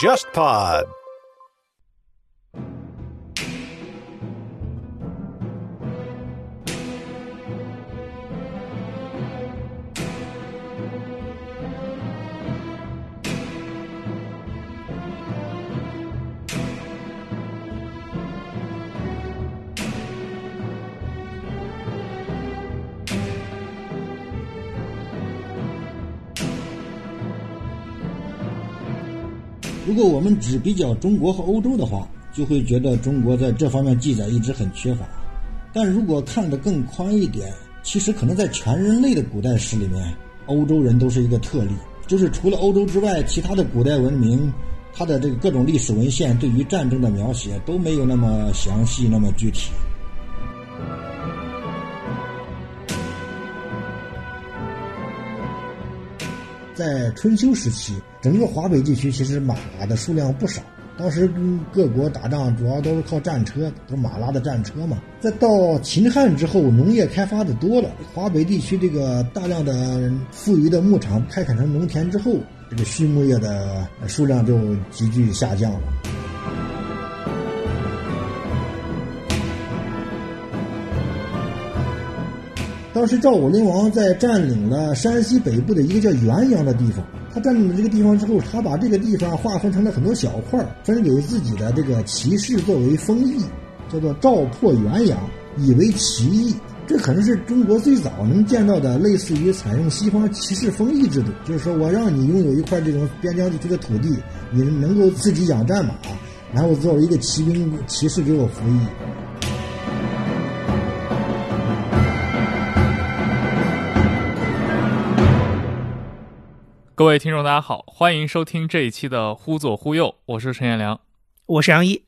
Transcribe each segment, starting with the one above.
JustPod。如果我们只比较中国和欧洲的话，就会觉得中国在这方面记载一直很缺乏。但如果看得更宽一点，其实可能在全人类的古代史里面，欧洲人都是一个特例。就是除了欧洲之外，其他的古代文明，它的这个各种历史文献对于战争的描写都没有那么详细、那么具体。在春秋时期，整个华北地区其实马的数量不少。当时跟各国打仗主要都是靠战车，都是马拉的战车嘛。再到秦汉之后，农业开发的多了，华北地区这个大量的富余的牧场开垦成农田之后，这个畜牧业的数量就急剧下降了。当时赵武灵王在占领了山西北部的一个叫元阳的地方。他占领了这个地方之后，他把这个地方划分成了很多小块，分给自己的这个骑士作为封邑，叫做赵破元阳，以为骑邑。这可能是中国最早能见到的类似于采用西方骑士封邑制度，就是说我让你拥有一块这种边疆地区的土地，你能够自己养战马，然后作为一个骑兵骑士给我服役。各位听众，大家好，欢迎收听这一期的《忽左忽右》，我是陈彦良，我是杨一。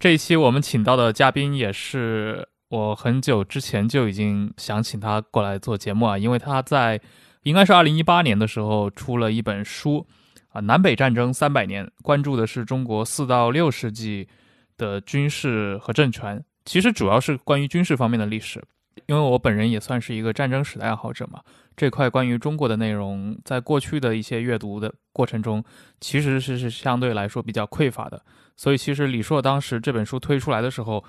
这一期我们请到的嘉宾也是我很久之前就已经想请他过来做节目啊，因为他在应该是二零一八年的时候出了一本书啊，《南北战争三百年》，关注的是中国四到六世纪的军事和政权，其实主要是关于军事方面的历史。因为我本人也算是一个战争史的爱好者嘛，这块关于中国的内容，在过去的一些阅读的过程中，其实是是相对来说比较匮乏的。所以，其实李硕当时这本书推出来的时候，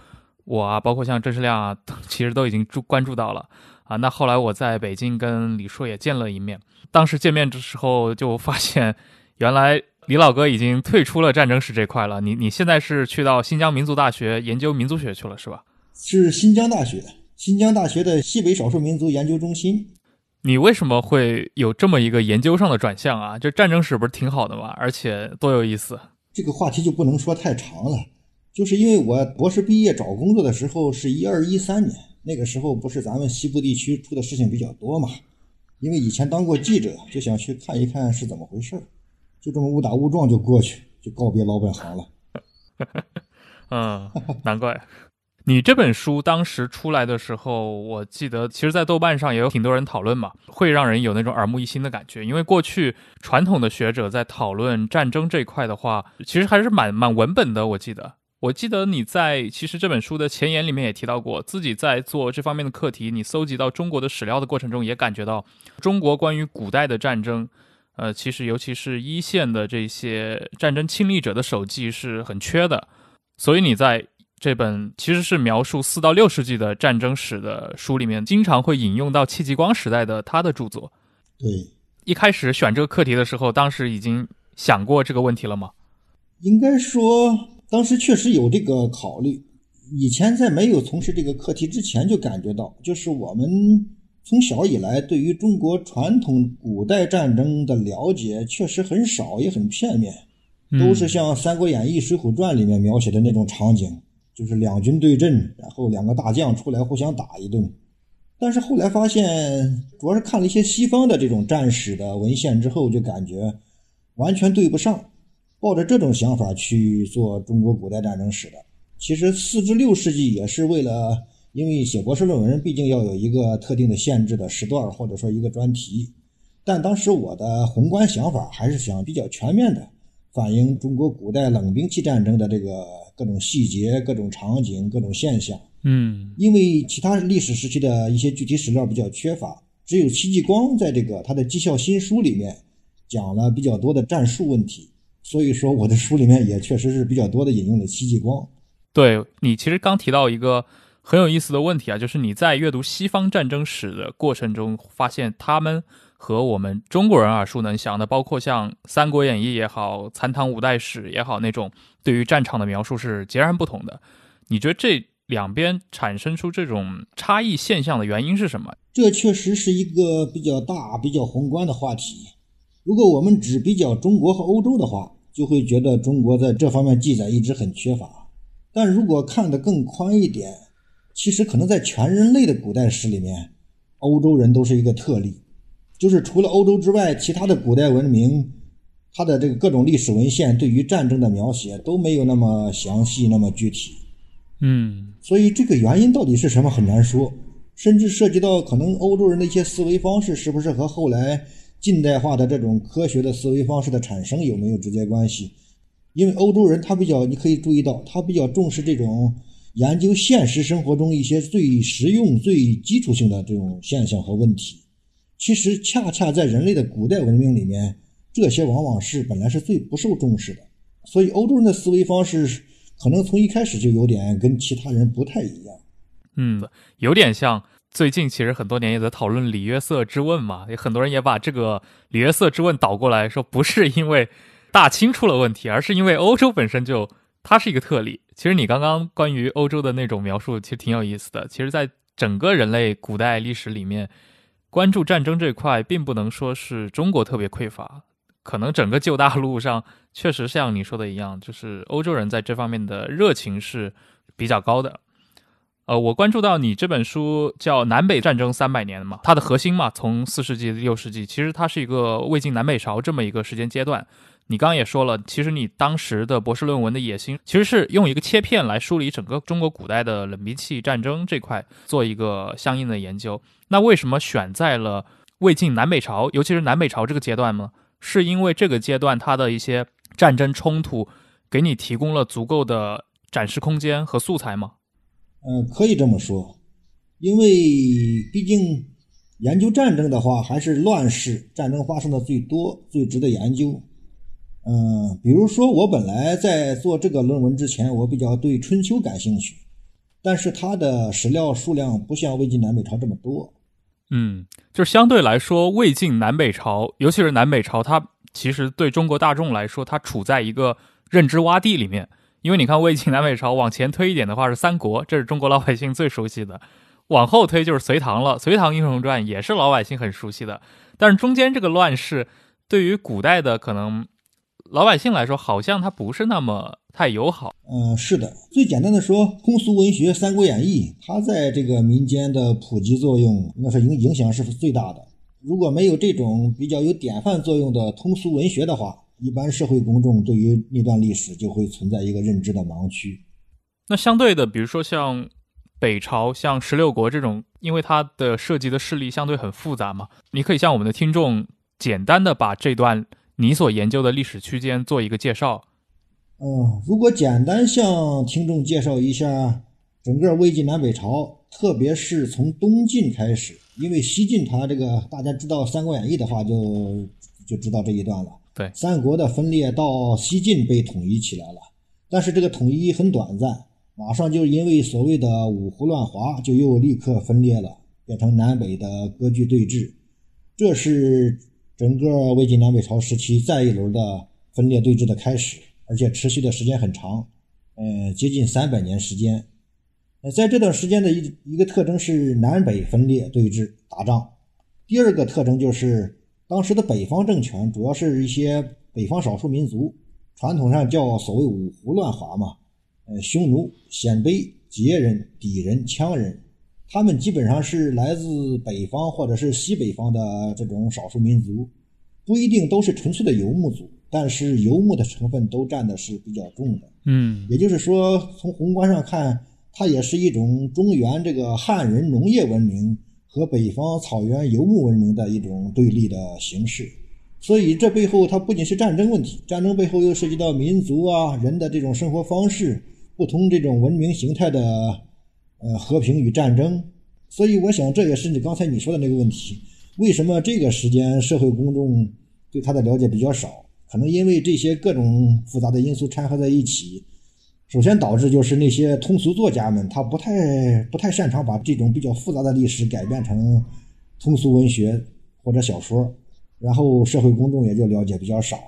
我啊，包括像郑世亮啊，其实都已经注关注到了啊。那后来我在北京跟李硕也见了一面，当时见面的时候就发现，原来李老哥已经退出了战争史这块了。你你现在是去到新疆民族大学研究民族学去了是吧？是新疆大学。新疆大学的西北少数民族研究中心，你为什么会有这么一个研究上的转向啊？这战争史不是挺好的吗？而且多有意思。这个话题就不能说太长了，就是因为我博士毕业找工作的时候是一二一三年，那个时候不是咱们西部地区出的事情比较多嘛？因为以前当过记者，就想去看一看是怎么回事儿就这么误打误撞就过去，就告别老本行了。嗯，难怪。你这本书当时出来的时候，我记得其实，在豆瓣上也有挺多人讨论嘛，会让人有那种耳目一新的感觉。因为过去传统的学者在讨论战争这一块的话，其实还是蛮蛮文本的。我记得，我记得你在其实这本书的前言里面也提到过，自己在做这方面的课题，你搜集到中国的史料的过程中，也感觉到中国关于古代的战争，呃，其实尤其是一线的这些战争亲历者的手记是很缺的，所以你在。这本其实是描述四到六世纪的战争史的书，里面经常会引用到戚继光时代的他的著作。对，一开始选这个课题的时候，当时已经想过这个问题了吗？应该说，当时确实有这个考虑。以前在没有从事这个课题之前，就感觉到，就是我们从小以来对于中国传统古代战争的了解确实很少，也很片面，都是像《三国演义》《水浒传》里面描写的那种场景。就是两军对阵，然后两个大将出来互相打一顿。但是后来发现，主要是看了一些西方的这种战史的文献之后，就感觉完全对不上。抱着这种想法去做中国古代战争史的，其实四至六世纪也是为了，因为写博士论文毕竟要有一个特定的限制的时段或者说一个专题。但当时我的宏观想法还是想比较全面的反映中国古代冷兵器战争的这个。各种细节、各种场景、各种现象，嗯，因为其他历史时期的一些具体史料比较缺乏，只有戚继光在这个他的绩效新书里面讲了比较多的战术问题，所以说我的书里面也确实是比较多的引用了戚继光。对你其实刚提到一个很有意思的问题啊，就是你在阅读西方战争史的过程中，发现他们和我们中国人耳熟能详的，包括像《三国演义》也好，《残唐五代史》也好，那种对于战场的描述是截然不同的。你觉得这两边产生出这种差异现象的原因是什么？这确实是一个比较大、比较宏观的话题。如果我们只比较中国和欧洲的话，就会觉得中国在这方面记载一直很缺乏。但如果看得更宽一点，其实可能在全人类的古代史里面，欧洲人都是一个特例，就是除了欧洲之外，其他的古代文明，它的这个各种历史文献对于战争的描写都没有那么详细、那么具体。嗯，所以这个原因到底是什么很难说，甚至涉及到可能欧洲人的一些思维方式是不是和后来近代化的这种科学的思维方式的产生有没有直接关系？因为欧洲人他比较，你可以注意到，他比较重视这种研究现实生活中一些最实用、最基础性的这种现象和问题。其实，恰恰在人类的古代文明里面，这些往往是本来是最不受重视的。所以，欧洲人的思维方式可能从一开始就有点跟其他人不太一样。嗯，有点像最近其实很多年也在讨论里约瑟之问嘛，有很多人也把这个里约瑟之问倒过来说，不是因为。大清出了问题，而是因为欧洲本身就它是一个特例。其实你刚刚关于欧洲的那种描述，其实挺有意思的。其实，在整个人类古代历史里面，关注战争这块，并不能说是中国特别匮乏，可能整个旧大陆上确实像你说的一样，就是欧洲人在这方面的热情是比较高的。呃，我关注到你这本书叫《南北战争三百年》嘛，它的核心嘛，从四世纪六世纪，其实它是一个魏晋南北朝这么一个时间阶段。你刚刚也说了，其实你当时的博士论文的野心，其实是用一个切片来梳理整个中国古代的冷兵器战争这块，做一个相应的研究。那为什么选在了魏晋南北朝，尤其是南北朝这个阶段呢？是因为这个阶段它的一些战争冲突，给你提供了足够的展示空间和素材吗？嗯，可以这么说，因为毕竟研究战争的话，还是乱世战争发生的最多，最值得研究。嗯，比如说，我本来在做这个论文之前，我比较对春秋感兴趣，但是它的史料数量不像魏晋南北朝这么多。嗯，就是相对来说，魏晋南北朝，尤其是南北朝，它其实对中国大众来说，它处在一个认知洼地里面。因为你看，魏晋南北朝往前推一点的话是三国，这是中国老百姓最熟悉的；往后推就是隋唐了，《隋唐英雄传》也是老百姓很熟悉的。但是中间这个乱世，对于古代的可能。老百姓来说，好像它不是那么太友好。嗯，是的。最简单的说，通俗文学《三国演义》，它在这个民间的普及作用，那是影影响是最大的。如果没有这种比较有典范作用的通俗文学的话，一般社会公众对于那段历史就会存在一个认知的盲区。那相对的，比如说像北朝、像十六国这种，因为它的涉及的势力相对很复杂嘛，你可以向我们的听众简单的把这段。你所研究的历史区间做一个介绍。嗯，如果简单向听众介绍一下整个魏晋南北朝，特别是从东晋开始，因为西晋它这个大家知道《三国演义》的话，就就知道这一段了。对，三国的分裂到西晋被统一起来了，但是这个统一很短暂，马上就因为所谓的五胡乱华，就又立刻分裂了，变成南北的割据对峙。这是。整个魏晋南北朝时期再一轮的分裂对峙的开始，而且持续的时间很长，嗯，接近三百年时间。呃，在这段时间的一一个特征是南北分裂对峙打仗，第二个特征就是当时的北方政权主要是一些北方少数民族，传统上叫所谓五胡乱华嘛，呃，匈奴、鲜卑、羯人、氐人、羌人。他们基本上是来自北方或者是西北方的这种少数民族，不一定都是纯粹的游牧族，但是游牧的成分都占的是比较重的。嗯，也就是说，从宏观上看，它也是一种中原这个汉人农业文明和北方草原游牧文明的一种对立的形式。所以，这背后它不仅是战争问题，战争背后又涉及到民族啊人的这种生活方式、不同这种文明形态的。呃，和平与战争，所以我想这也是你刚才你说的那个问题。为什么这个时间社会公众对他的了解比较少？可能因为这些各种复杂的因素掺和在一起，首先导致就是那些通俗作家们他不太不太擅长把这种比较复杂的历史改编成通俗文学或者小说，然后社会公众也就了解比较少了。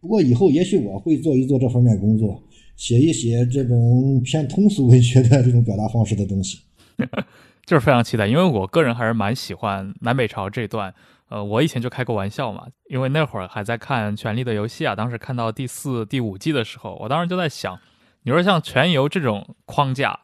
不过以后也许我会做一做这方面工作，写一写这种偏通俗文学的这种表达方式的东西。就是非常期待，因为我个人还是蛮喜欢南北朝这段。呃，我以前就开过玩笑嘛，因为那会儿还在看《权力的游戏》啊，当时看到第四、第五季的时候，我当时就在想，你说像全游这种框架，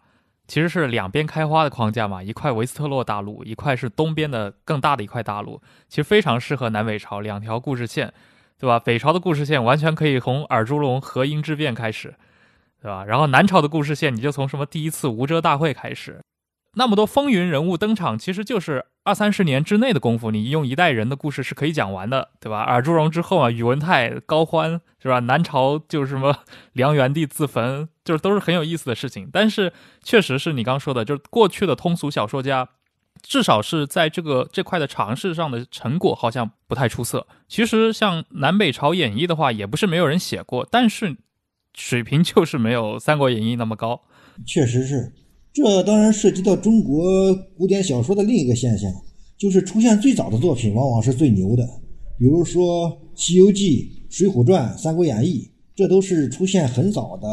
其实是两边开花的框架嘛，一块维斯特洛大陆，一块是东边的更大的一块大陆，其实非常适合南北朝两条故事线，对吧？北朝的故事线完全可以从尔朱荣和英之变开始，对吧？然后南朝的故事线，你就从什么第一次无遮大会开始。那么多风云人物登场，其实就是二三十年之内的功夫，你用一代人的故事是可以讲完的，对吧？尔朱荣之后啊，宇文泰、高欢，是吧？南朝就是什么梁元帝自焚，就是都是很有意思的事情。但是，确实是你刚说的，就是过去的通俗小说家，至少是在这个这块的尝试上的成果好像不太出色。其实像南北朝演义的话，也不是没有人写过，但是水平就是没有《三国演义》那么高。确实是。这当然涉及到中国古典小说的另一个现象，就是出现最早的作品往往是最牛的。比如说《西游记》《水浒传》《三国演义》，这都是出现很早的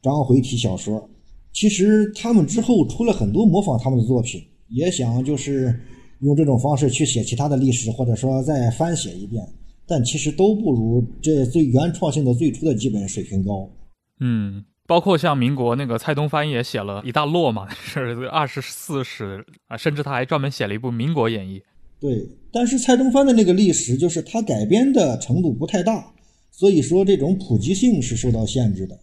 章回体小说。其实他们之后出了很多模仿他们的作品，也想就是用这种方式去写其他的历史，或者说再翻写一遍，但其实都不如这最原创性的最初的基本水平高。嗯。包括像民国那个蔡东藩也写了一大摞嘛，是二十四史啊，甚至他还专门写了一部《民国演义》。对，但是蔡东藩的那个历史就是他改编的程度不太大，所以说这种普及性是受到限制的。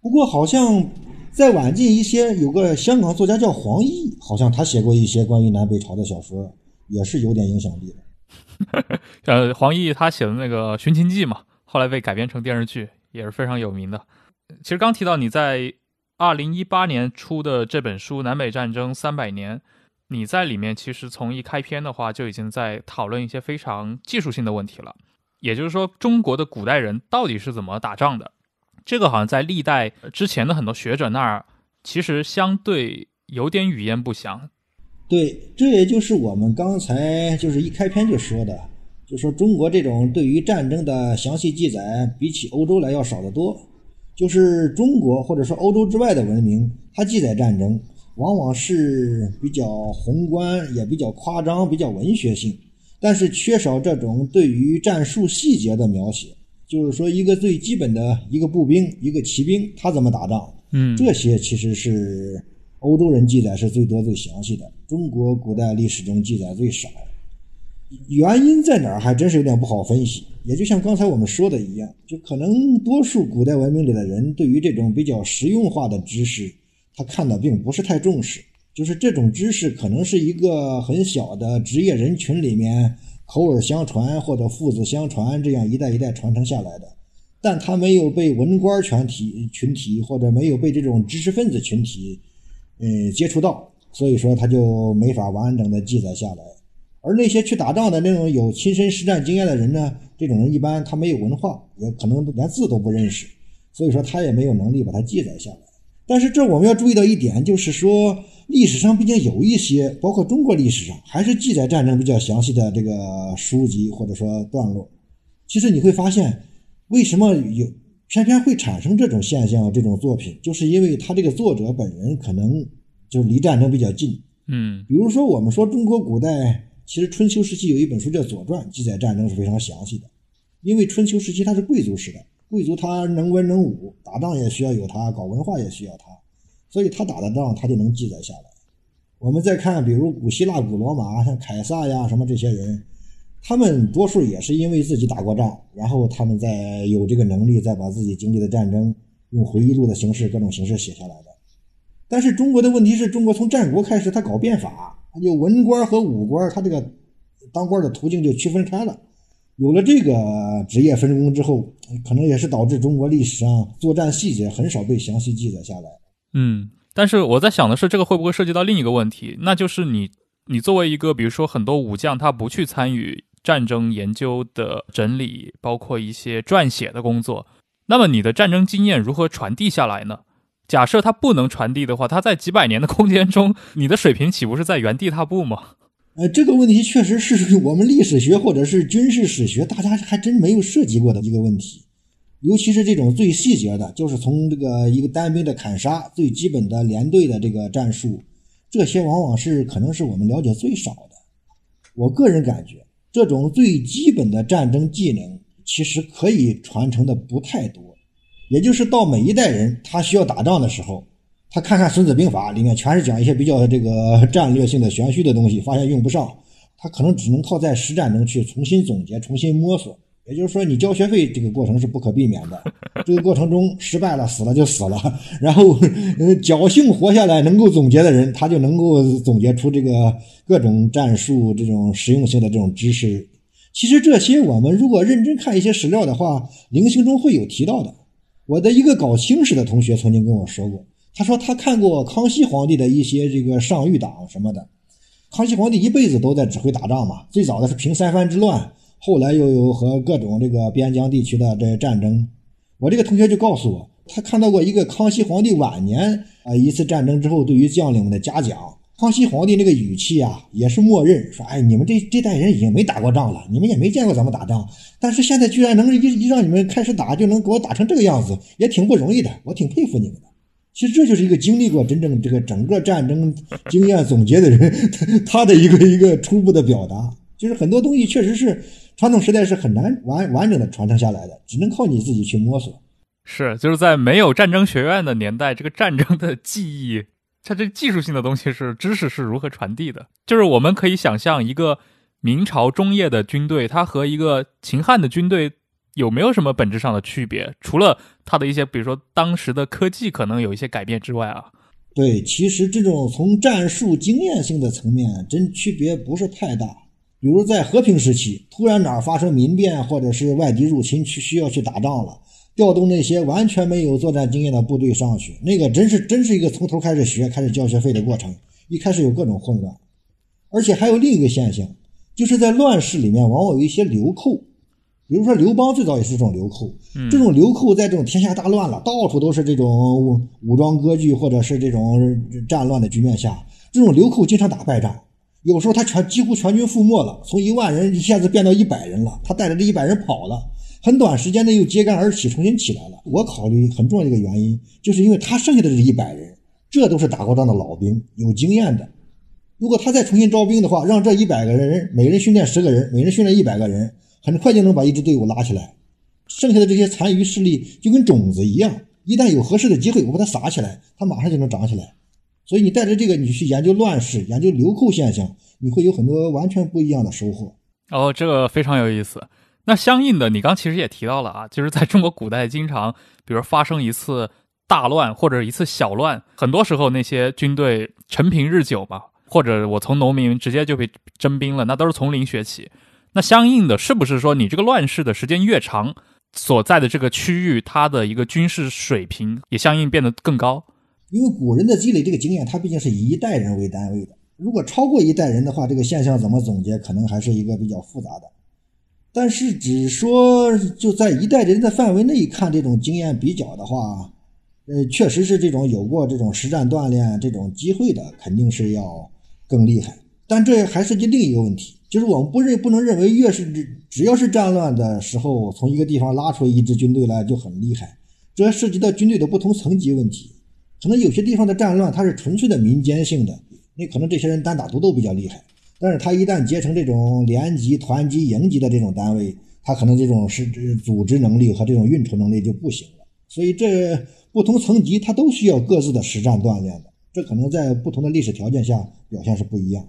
不过好像再晚近一些，有个香港作家叫黄易，好像他写过一些关于南北朝的小说，也是有点影响力的。呃，黄易他写的那个《寻秦记》嘛，后来被改编成电视剧，也是非常有名的。其实刚提到你在二零一八年出的这本书《南北战争三百年》，你在里面其实从一开篇的话就已经在讨论一些非常技术性的问题了。也就是说，中国的古代人到底是怎么打仗的？这个好像在历代之前的很多学者那儿，其实相对有点语焉不详。对，这也就是我们刚才就是一开篇就说的，就说中国这种对于战争的详细记载，比起欧洲来要少得多。就是中国或者说欧洲之外的文明，它记载战争往往是比较宏观，也比较夸张，比较文学性，但是缺少这种对于战术细节的描写。就是说，一个最基本的一个步兵、一个骑兵，他怎么打仗？嗯，这些其实是欧洲人记载是最多最详细的，中国古代历史中记载最少。原因在哪儿？还真是有点不好分析。也就像刚才我们说的一样，就可能多数古代文明里的人对于这种比较实用化的知识，他看的并不是太重视。就是这种知识可能是一个很小的职业人群里面口耳相传或者父子相传这样一代一代传承下来的，但他没有被文官群体群体或者没有被这种知识分子群体，嗯接触到，所以说他就没法完整的记载下来。而那些去打仗的那种有亲身实战经验的人呢？这种人一般他没有文化，也可能连字都不认识，所以说他也没有能力把它记载下来。但是这我们要注意到一点，就是说历史上毕竟有一些，包括中国历史上还是记载战争比较详细的这个书籍或者说段落。其实你会发现，为什么有偏偏会产生这种现象？这种作品，就是因为他这个作者本人可能就离战争比较近。嗯，比如说我们说中国古代。其实春秋时期有一本书叫《左传》，记载战争是非常详细的。因为春秋时期它是贵族时代，贵族他能文能武，打仗也需要有他，搞文化也需要他，所以他打的仗他就能记载下来。我们再看，比如古希腊、古罗马，像凯撒呀什么这些人，他们多数也是因为自己打过仗，然后他们再有这个能力，再把自己经历的战争用回忆录的形式、各种形式写下来的。但是中国的问题是中国从战国开始，他搞变法。有文官和武官，他这个当官的途径就区分开了。有了这个职业分工之后，可能也是导致中国历史上作战细节很少被详细记载下来。嗯，但是我在想的是，这个会不会涉及到另一个问题？那就是你你作为一个，比如说很多武将，他不去参与战争研究的整理，包括一些撰写的工作，那么你的战争经验如何传递下来呢？假设它不能传递的话，它在几百年的空间中，你的水平岂不是在原地踏步吗？呃，这个问题确实是我们历史学或者是军事史学大家还真没有涉及过的一个问题，尤其是这种最细节的，就是从这个一个单兵的砍杀，最基本的连队的这个战术，这些往往是可能是我们了解最少的。我个人感觉，这种最基本的战争技能其实可以传承的不太多。也就是到每一代人，他需要打仗的时候，他看看《孙子兵法》里面全是讲一些比较这个战略性的玄虚的东西，发现用不上，他可能只能靠在实战中去重新总结、重新摸索。也就是说，你交学费这个过程是不可避免的，这个过程中失败了，死了就死了。然后，呃，侥幸活下来能够总结的人，他就能够总结出这个各种战术、这种实用性的这种知识。其实这些我们如果认真看一些史料的话，零星中会有提到的。我的一个搞清史的同学曾经跟我说过，他说他看过康熙皇帝的一些这个上谕档什么的。康熙皇帝一辈子都在指挥打仗嘛，最早的是平三藩之乱，后来又有和各种这个边疆地区的这战争。我这个同学就告诉我，他看到过一个康熙皇帝晚年啊一次战争之后对于将领们的嘉奖。康熙皇帝那个语气啊，也是默认说：“哎，你们这这代人已经没打过仗了，你们也没见过咱们打仗，但是现在居然能一一让你们开始打，就能给我打成这个样子，也挺不容易的，我挺佩服你们的。其实这就是一个经历过真正这个整个战争经验总结的人，他的一个一个初步的表达。就是很多东西确实是传统时代是很难完完整的传承下来的，只能靠你自己去摸索。是，就是在没有战争学院的年代，这个战争的记忆。它这技术性的东西是知识是如何传递的？就是我们可以想象一个明朝中叶的军队，它和一个秦汉的军队有没有什么本质上的区别？除了它的一些，比如说当时的科技可能有一些改变之外啊。对，其实这种从战术经验性的层面，真区别不是太大。比如在和平时期，突然哪儿发生民变，或者是外敌入侵，去需要去打仗了。调动那些完全没有作战经验的部队上去，那个真是真是一个从头开始学、开始交学费的过程。一开始有各种混乱，而且还有另一个现象，就是在乱世里面往往有一些流寇，比如说刘邦最早也是这种流寇。这种流寇在这种天下大乱了，到处都是这种武装割据或者是这种战乱的局面下，这种流寇经常打败仗，有时候他全几乎全军覆没了，从一万人一下子变到一百人了，他带着这一百人跑了。很短时间内又揭竿而起，重新起来了。我考虑很重要一个原因，就是因为他剩下的这一百人，这都是打过仗的老兵，有经验的。如果他再重新招兵的话，让这一百个人每人训练十个人，每人训练一百个人，很快就能把一支队伍拉起来。剩下的这些残余势力就跟种子一样，一旦有合适的机会，我把它撒起来，它马上就能长起来。所以你带着这个，你去研究乱世，研究流寇现象，你会有很多完全不一样的收获。哦，这个非常有意思。那相应的，你刚其实也提到了啊，就是在中国古代，经常比如发生一次大乱或者一次小乱，很多时候那些军队陈平日久吧，或者我从农民直接就被征兵了，那都是从零学起。那相应的，是不是说你这个乱世的时间越长，所在的这个区域，它的一个军事水平也相应变得更高？因为古人的积累这个经验，它毕竟是以一代人为单位的，如果超过一代人的话，这个现象怎么总结，可能还是一个比较复杂的。但是，只说就在一代人的范围内看这种经验比较的话，呃，确实是这种有过这种实战锻炼这种机会的，肯定是要更厉害。但这还涉及另一个问题，就是我们不认不能认为越是只要是战乱的时候，从一个地方拉出一支军队来就很厉害。这涉及到军队的不同层级问题，可能有些地方的战乱它是纯粹的民间性的，那可能这些人单打独斗比较厉害。但是他一旦结成这种连级、团级、营级的这种单位，他可能这种是组织能力和这种运筹能力就不行了。所以这不同层级他都需要各自的实战锻炼的，这可能在不同的历史条件下表现是不一样。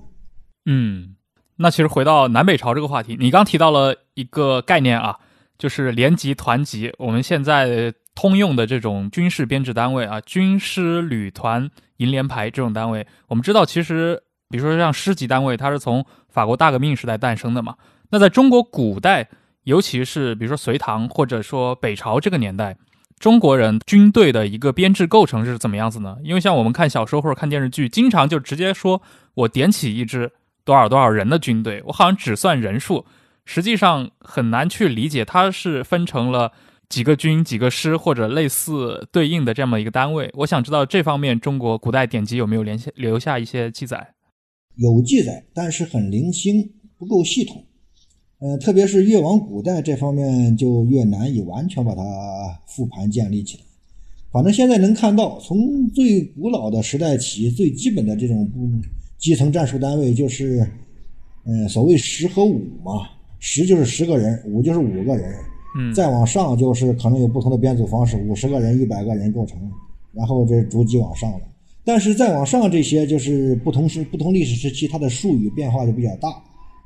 嗯，那其实回到南北朝这个话题，你刚提到了一个概念啊，就是连级、团级。我们现在通用的这种军事编制单位啊，军师、旅团、营连排这种单位，我们知道其实。比如说像师级单位，它是从法国大革命时代诞生的嘛？那在中国古代，尤其是比如说隋唐或者说北朝这个年代，中国人军队的一个编制构成是怎么样子呢？因为像我们看小说或者看电视剧，经常就直接说我点起一支多少多少人的军队，我好像只算人数，实际上很难去理解它是分成了几个军、几个师或者类似对应的这么一个单位。我想知道这方面中国古代典籍有没有联系留下一些记载？有记载，但是很零星，不够系统。呃，特别是越往古代这方面就越难以完全把它复盘建立起来。反正现在能看到，从最古老的时代起，最基本的这种基层战术单位就是，嗯，所谓十和五嘛，十就是十个人，五就是五个人，嗯，再往上就是可能有不同的编组方式，五十个人、一百个人构成，然后这逐级往上了。但是再往上这些就是不同时、不同历史时期，它的术语变化就比较大。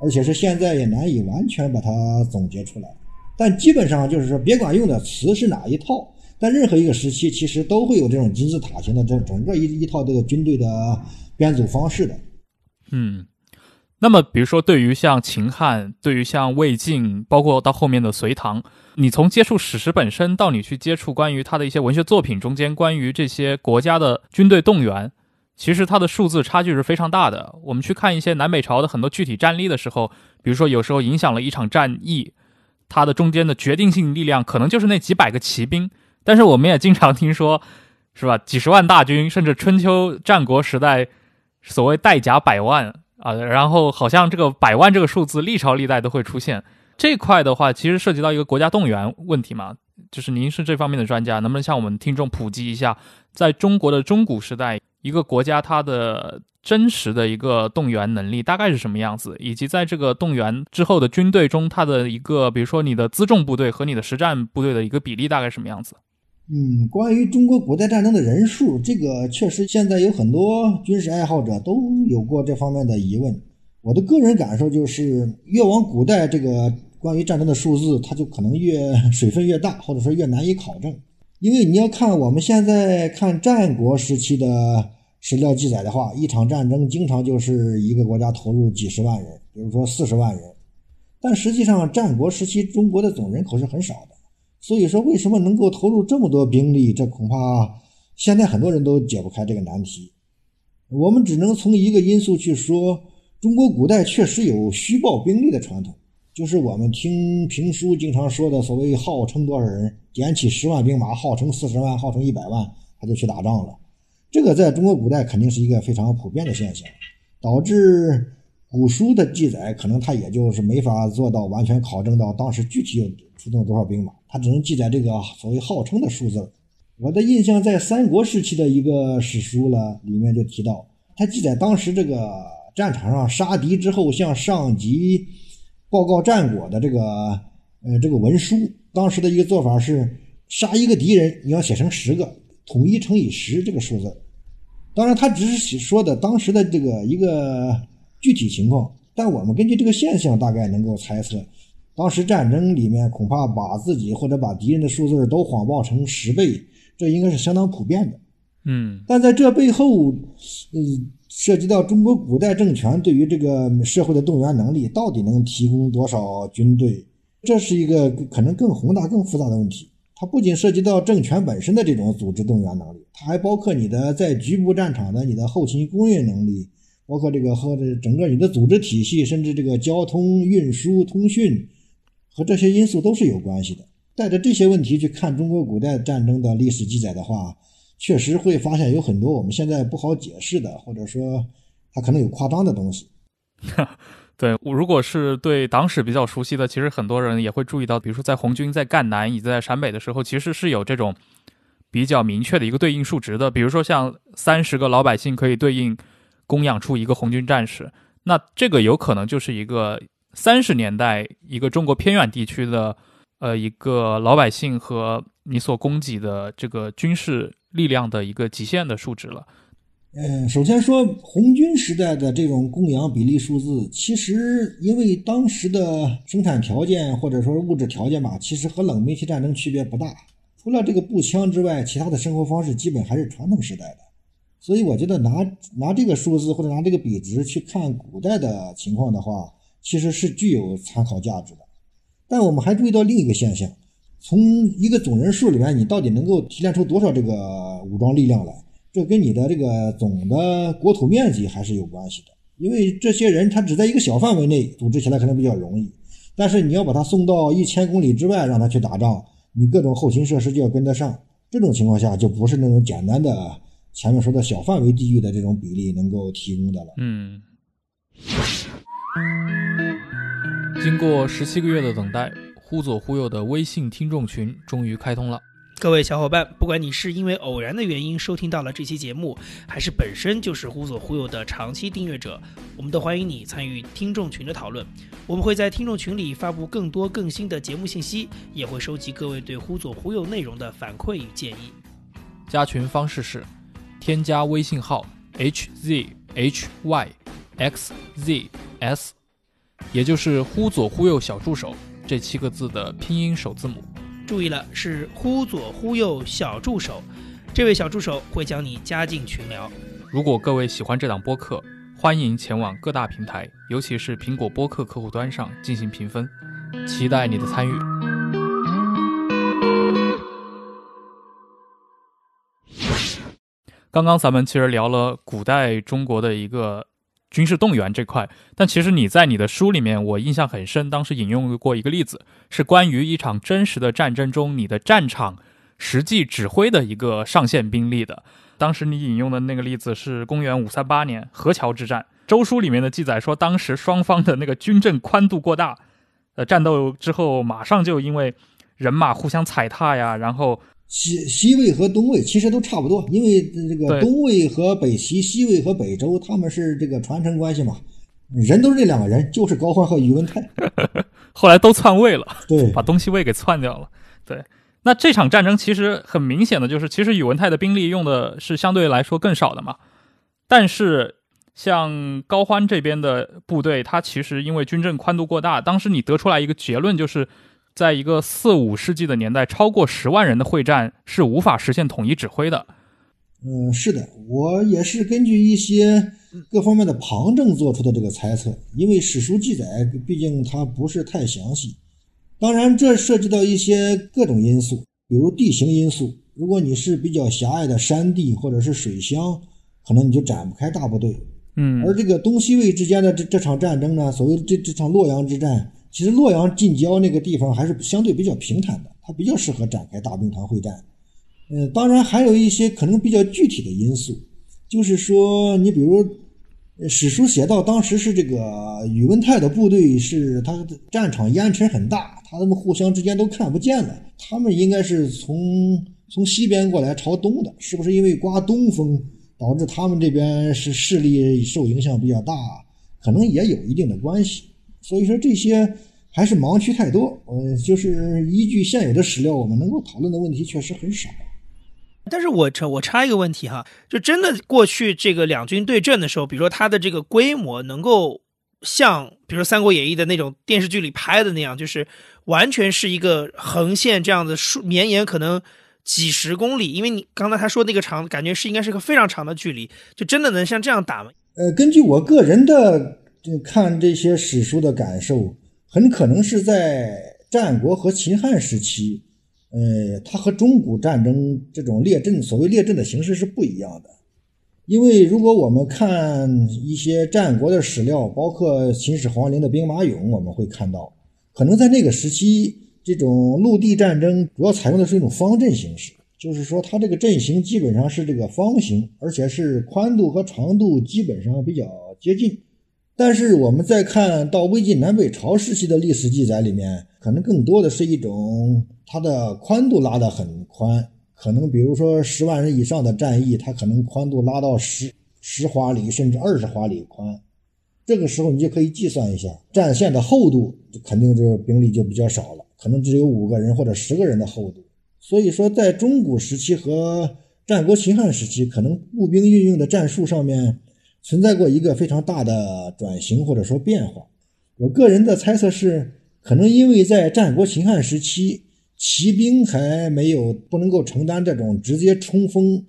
而且是现在也难以完全把它总结出来，但基本上就是说，别管用的词是哪一套，但任何一个时期其实都会有这种金字塔型的这整个一一套这个军队的编组方式的。嗯，那么比如说对于像秦汉，对于像魏晋，包括到后面的隋唐，你从接触史实本身到你去接触关于他的一些文学作品中间，关于这些国家的军队动员。其实它的数字差距是非常大的。我们去看一些南北朝的很多具体战例的时候，比如说有时候影响了一场战役，它的中间的决定性力量可能就是那几百个骑兵。但是我们也经常听说，是吧？几十万大军，甚至春秋战国时代所谓带甲百万啊，然后好像这个百万这个数字历朝历代都会出现。这块的话，其实涉及到一个国家动员问题嘛。就是您是这方面的专家，能不能向我们听众普及一下，在中国的中古时代？一个国家它的真实的一个动员能力大概是什么样子，以及在这个动员之后的军队中，它的一个比如说你的辎重部队和你的实战部队的一个比例大概什么样子？嗯，关于中国古代战争的人数，这个确实现在有很多军事爱好者都有过这方面的疑问。我的个人感受就是，越往古代，这个关于战争的数字，它就可能越水分越大，或者说越难以考证。因为你要看我们现在看战国时期的史料记载的话，一场战争经常就是一个国家投入几十万人，比如说四十万人。但实际上，战国时期中国的总人口是很少的，所以说为什么能够投入这么多兵力，这恐怕现在很多人都解不开这个难题。我们只能从一个因素去说，中国古代确实有虚报兵力的传统。就是我们听评书经常说的所谓号称多少人，点起十万兵马，号称四十万，号称一百万，他就去打仗了。这个在中国古代肯定是一个非常普遍的现象，导致古书的记载可能他也就是没法做到完全考证到当时具体有出动多少兵马，他只能记载这个所谓号称的数字。我的印象在三国时期的一个史书了里面就提到，他记载当时这个战场上杀敌之后向上级。报告战果的这个呃这个文书，当时的一个做法是杀一个敌人，你要写成十个，统一乘以十这个数字。当然，他只是说的当时的这个一个具体情况，但我们根据这个现象，大概能够猜测，当时战争里面恐怕把自己或者把敌人的数字都谎报成十倍，这应该是相当普遍的。嗯，但在这背后，嗯。涉及到中国古代政权对于这个社会的动员能力到底能提供多少军队，这是一个可能更宏大、更复杂的问题。它不仅涉及到政权本身的这种组织动员能力，它还包括你的在局部战场的你的后勤供应能力，包括这个和这整个你的组织体系，甚至这个交通运输、通讯和这些因素都是有关系的。带着这些问题去看中国古代战争的历史记载的话。确实会发现有很多我们现在不好解释的，或者说它可能有夸张的东西。对，如果是对党史比较熟悉的，其实很多人也会注意到，比如说在红军在赣南以及在陕北的时候，其实是有这种比较明确的一个对应数值的。比如说像三十个老百姓可以对应供养出一个红军战士，那这个有可能就是一个三十年代一个中国偏远地区的呃一个老百姓和你所供给的这个军事。力量的一个极限的数值了。嗯，首先说红军时代的这种供养比例数字，其实因为当时的生产条件或者说物质条件吧，其实和冷兵器战争区别不大。除了这个步枪之外，其他的生活方式基本还是传统时代的。所以我觉得拿拿这个数字或者拿这个比值去看古代的情况的话，其实是具有参考价值的。但我们还注意到另一个现象。从一个总人数里面，你到底能够提炼出多少这个武装力量来？这跟你的这个总的国土面积还是有关系的。因为这些人他只在一个小范围内组织起来可能比较容易，但是你要把他送到一千公里之外让他去打仗，你各种后勤设施就要跟得上。这种情况下就不是那种简单的前面说的小范围地域的这种比例能够提供的了。嗯。经过十七个月的等待，忽左忽右的微信听众群终于开通了。各位小伙伴，不管你是因为偶然的原因收听到了这期节目，还是本身就是忽左忽右的长期订阅者，我们都欢迎你参与听众群的讨论。我们会在听众群里发布更多更新的节目信息，也会收集各位对忽左忽右内容的反馈与建议。加群方式是添加微信号 hzhyxzs，也就是忽左忽右小助手这七个字的拼音首字母。注意了，是忽左忽右小助手，这位小助手会将你加进群聊。如果各位喜欢这档播客，欢迎前往各大平台，尤其是苹果播客客户端上进行评分，期待你的参与。刚刚咱们其实聊了古代中国的一个。军事动员这块，但其实你在你的书里面，我印象很深，当时引用过一个例子，是关于一场真实的战争中你的战场实际指挥的一个上线兵力的。当时你引用的那个例子是公元五三八年河桥之战，周书里面的记载说，当时双方的那个军阵宽度过大，呃，战斗之后马上就因为人马互相踩踏呀，然后。西西魏和东魏其实都差不多，因为这个东魏和北齐，西魏和北周，他们是这个传承关系嘛，人都是这两个人，就是高欢和宇文泰，后来都篡位了，对，把东西魏给篡掉了。对，那这场战争其实很明显的就是，其实宇文泰的兵力用的是相对来说更少的嘛，但是像高欢这边的部队，他其实因为军政宽度过大，当时你得出来一个结论就是。在一个四五世纪的年代，超过十万人的会战是无法实现统一指挥的。嗯，是的，我也是根据一些各方面的旁证做出的这个猜测。因为史书记载毕竟它不是太详细，当然这涉及到一些各种因素，比如地形因素。如果你是比较狭隘的山地或者是水乡，可能你就展不开大部队。嗯，而这个东西魏之间的这这场战争呢，所谓的这这场洛阳之战。其实洛阳近郊那个地方还是相对比较平坦的，它比较适合展开大兵团会战。呃，当然还有一些可能比较具体的因素，就是说，你比如史书写到，当时是这个宇文泰的部队是他的战场烟尘很大，他们互相之间都看不见了。他们应该是从从西边过来朝东的，是不是因为刮东风导致他们这边是势力受影响比较大？可能也有一定的关系。所以说这些还是盲区太多，呃，就是依据现有的史料，我们能够讨论的问题确实很少。但是我插我插一个问题哈，就真的过去这个两军对阵的时候，比如说它的这个规模能够像，比如说《三国演义》的那种电视剧里拍的那样，就是完全是一个横线这样的数绵延可能几十公里，因为你刚才他说那个长，感觉是应该是个非常长的距离，就真的能像这样打吗？呃，根据我个人的。就看这些史书的感受，很可能是在战国和秦汉时期，呃，它和中古战争这种列阵，所谓列阵的形式是不一样的。因为如果我们看一些战国的史料，包括秦始皇陵的兵马俑，我们会看到，可能在那个时期，这种陆地战争主要采用的是一种方阵形式，就是说它这个阵型基本上是这个方形，而且是宽度和长度基本上比较接近。但是我们再看到魏晋南北朝时期的历史记载里面，可能更多的是一种它的宽度拉得很宽，可能比如说十万人以上的战役，它可能宽度拉到十十华里甚至二十华里宽。这个时候你就可以计算一下战线的厚度，肯定这个兵力就比较少了，可能只有五个人或者十个人的厚度。所以说，在中古时期和战国秦汉时期，可能步兵运用的战术上面。存在过一个非常大的转型或者说变化，我个人的猜测是，可能因为在战国秦汉时期，骑兵还没有不能够承担这种直接冲锋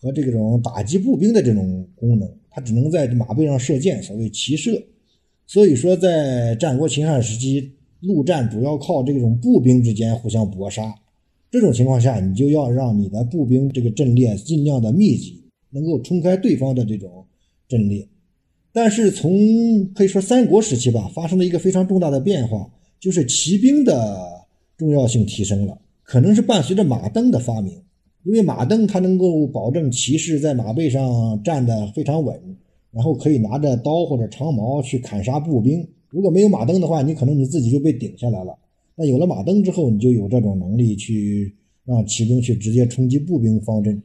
和这种打击步兵的这种功能，它只能在马背上射箭，所谓骑射。所以说，在战国秦汉时期，陆战主要靠这种步兵之间互相搏杀，这种情况下，你就要让你的步兵这个阵列尽量的密集，能够冲开对方的这种。阵列，但是从可以说三国时期吧，发生了一个非常重大的变化，就是骑兵的重要性提升了，可能是伴随着马镫的发明，因为马镫它能够保证骑士在马背上站得非常稳，然后可以拿着刀或者长矛去砍杀步兵。如果没有马镫的话，你可能你自己就被顶下来了。那有了马镫之后，你就有这种能力去让骑兵去直接冲击步兵方阵。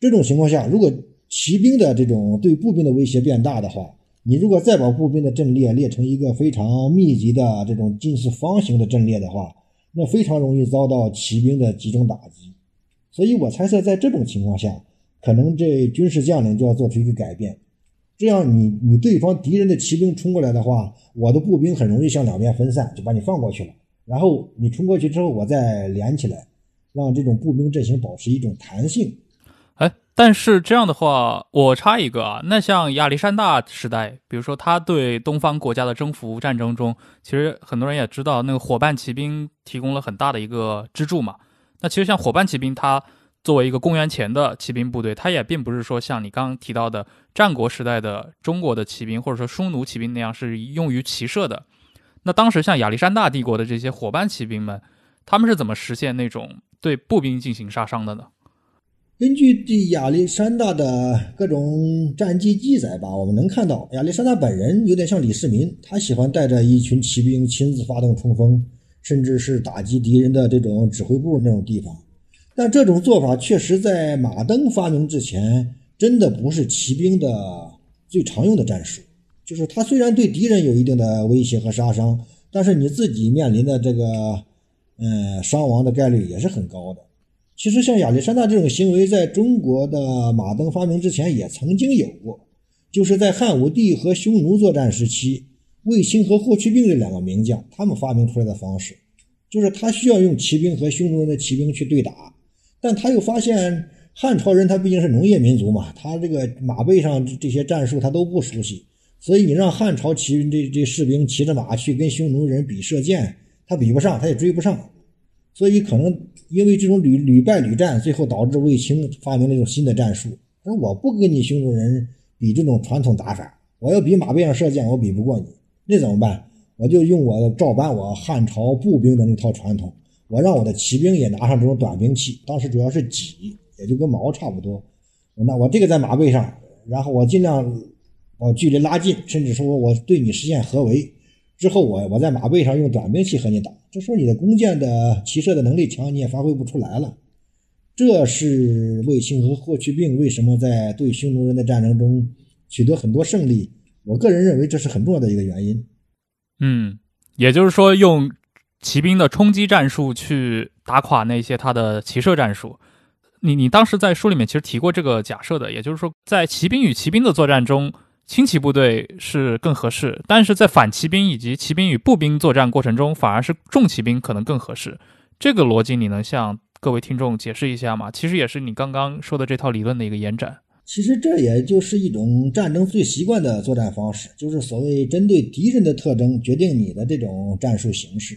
这种情况下，如果骑兵的这种对步兵的威胁变大的话，你如果再把步兵的阵列列成一个非常密集的这种近似方形的阵列的话，那非常容易遭到骑兵的集中打击。所以我猜测，在这种情况下，可能这军事将领就要做出一个改变。这样，你你对方敌人的骑兵冲过来的话，我的步兵很容易向两边分散，就把你放过去了。然后你冲过去之后，我再连起来，让这种步兵阵型保持一种弹性。但是这样的话，我插一个啊，那像亚历山大时代，比如说他对东方国家的征服战争中，其实很多人也知道，那个伙伴骑兵提供了很大的一个支柱嘛。那其实像伙伴骑兵，它作为一个公元前的骑兵部队，它也并不是说像你刚刚提到的战国时代的中国的骑兵，或者说匈奴骑兵那样是用于骑射的。那当时像亚历山大帝国的这些伙伴骑兵们，他们是怎么实现那种对步兵进行杀伤的呢？根据对亚历山大的各种战绩记载吧，我们能看到亚历山大本人有点像李世民，他喜欢带着一群骑兵亲自发动冲锋，甚至是打击敌人的这种指挥部那种地方。但这种做法确实在马镫发明之前，真的不是骑兵的最常用的战术。就是他虽然对敌人有一定的威胁和杀伤，但是你自己面临的这个，嗯，伤亡的概率也是很高的。其实像亚历山大这种行为，在中国的马镫发明之前也曾经有过，就是在汉武帝和匈奴作战时期，卫青和霍去病这两个名将他们发明出来的方式，就是他需要用骑兵和匈奴人的骑兵去对打，但他又发现汉朝人他毕竟是农业民族嘛，他这个马背上这些战术他都不熟悉。所以你让汉朝骑这这士兵骑着马去跟匈奴人比射箭，他比不上，他也追不上。所以可能因为这种屡屡败屡战，最后导致卫青发明了一种新的战术。说我不跟你匈奴人比这种传统打法，我要比马背上射箭，我比不过你，那怎么办？我就用我照搬我汉朝步兵的那套传统，我让我的骑兵也拿上这种短兵器，当时主要是戟，也就跟矛差不多。那我这个在马背上，然后我尽量。我距离拉近，甚至说我对你实现合围之后，我我在马背上用短兵器和你打，这时候你的弓箭的骑射的能力强，你也发挥不出来了。这是卫青和霍去病为什么在对匈奴人的战争中取得很多胜利？我个人认为这是很重要的一个原因。嗯，也就是说，用骑兵的冲击战术去打垮那些他的骑射战术。你你当时在书里面其实提过这个假设的，也就是说，在骑兵与骑兵的作战中。轻骑部队是更合适，但是在反骑兵以及骑兵与步兵作战过程中，反而是重骑兵可能更合适。这个逻辑你能向各位听众解释一下吗？其实也是你刚刚说的这套理论的一个延展。其实这也就是一种战争最习惯的作战方式，就是所谓针对敌人的特征决定你的这种战术形式。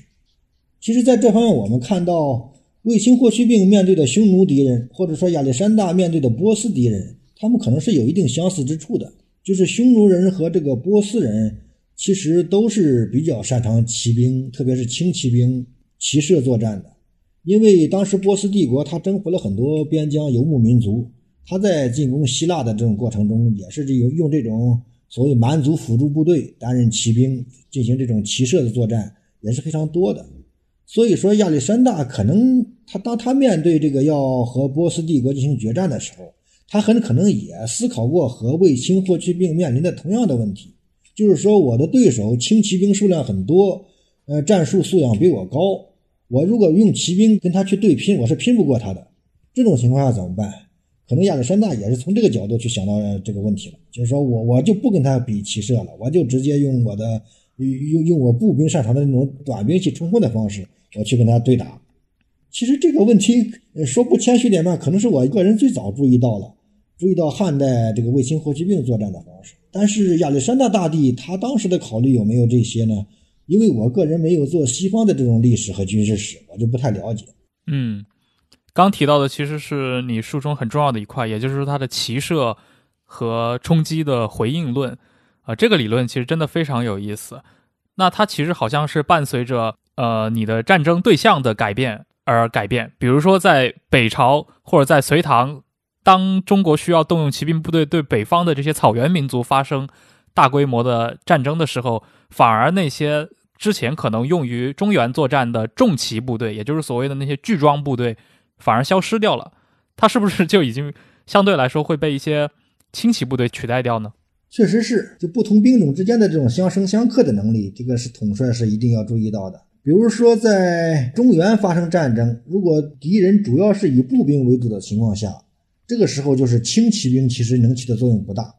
其实，在这方面，我们看到卫青、霍去病面对的匈奴敌人，或者说亚历山大面对的波斯敌人，他们可能是有一定相似之处的。就是匈奴人和这个波斯人，其实都是比较擅长骑兵，特别是轻骑兵骑射作战的。因为当时波斯帝国他征服了很多边疆游牧民族，他在进攻希腊的这种过程中，也是用用这种所谓蛮族辅助部队担任骑兵进行这种骑射的作战也是非常多的。所以说亚历山大可能他当他面对这个要和波斯帝国进行决战的时候。他很可能也思考过和卫青、霍去病面临的同样的问题，就是说我的对手轻骑兵数量很多，呃，战术素养比我高，我如果用骑兵跟他去对拼，我是拼不过他的。这种情况下怎么办？可能亚历山大也是从这个角度去想到这个问题了，就是说我我就不跟他比骑射了，我就直接用我的用用我步兵擅长的那种短兵器冲锋的方式，我去跟他对打。其实这个问题说不谦虚点吧，可能是我个人最早注意到了。注意到汉代这个卫青、霍去病作战的方式，但是亚历山大大帝他当时的考虑有没有这些呢？因为我个人没有做西方的这种历史和军事史，我就不太了解。嗯，刚提到的其实是你书中很重要的一块，也就是说他的骑射和冲击的回应论。啊、这个理论其实真的非常有意思。那它其实好像是伴随着呃你的战争对象的改变而改变。比如说在北朝或者在隋唐，当中国需要动用骑兵部队对北方的这些草原民族发生大规模的战争的时候，反而那些之前可能用于中原作战的重骑部队，也就是所谓的那些巨装部队，反而消失掉了。它是不是就已经相对来说会被一些轻骑部队取代掉呢？确实是，就不同兵种之间的这种相生相克的能力，这个是统帅是一定要注意到的。比如说，在中原发生战争，如果敌人主要是以步兵为主的情况下，这个时候就是轻骑兵其实能起的作用不大，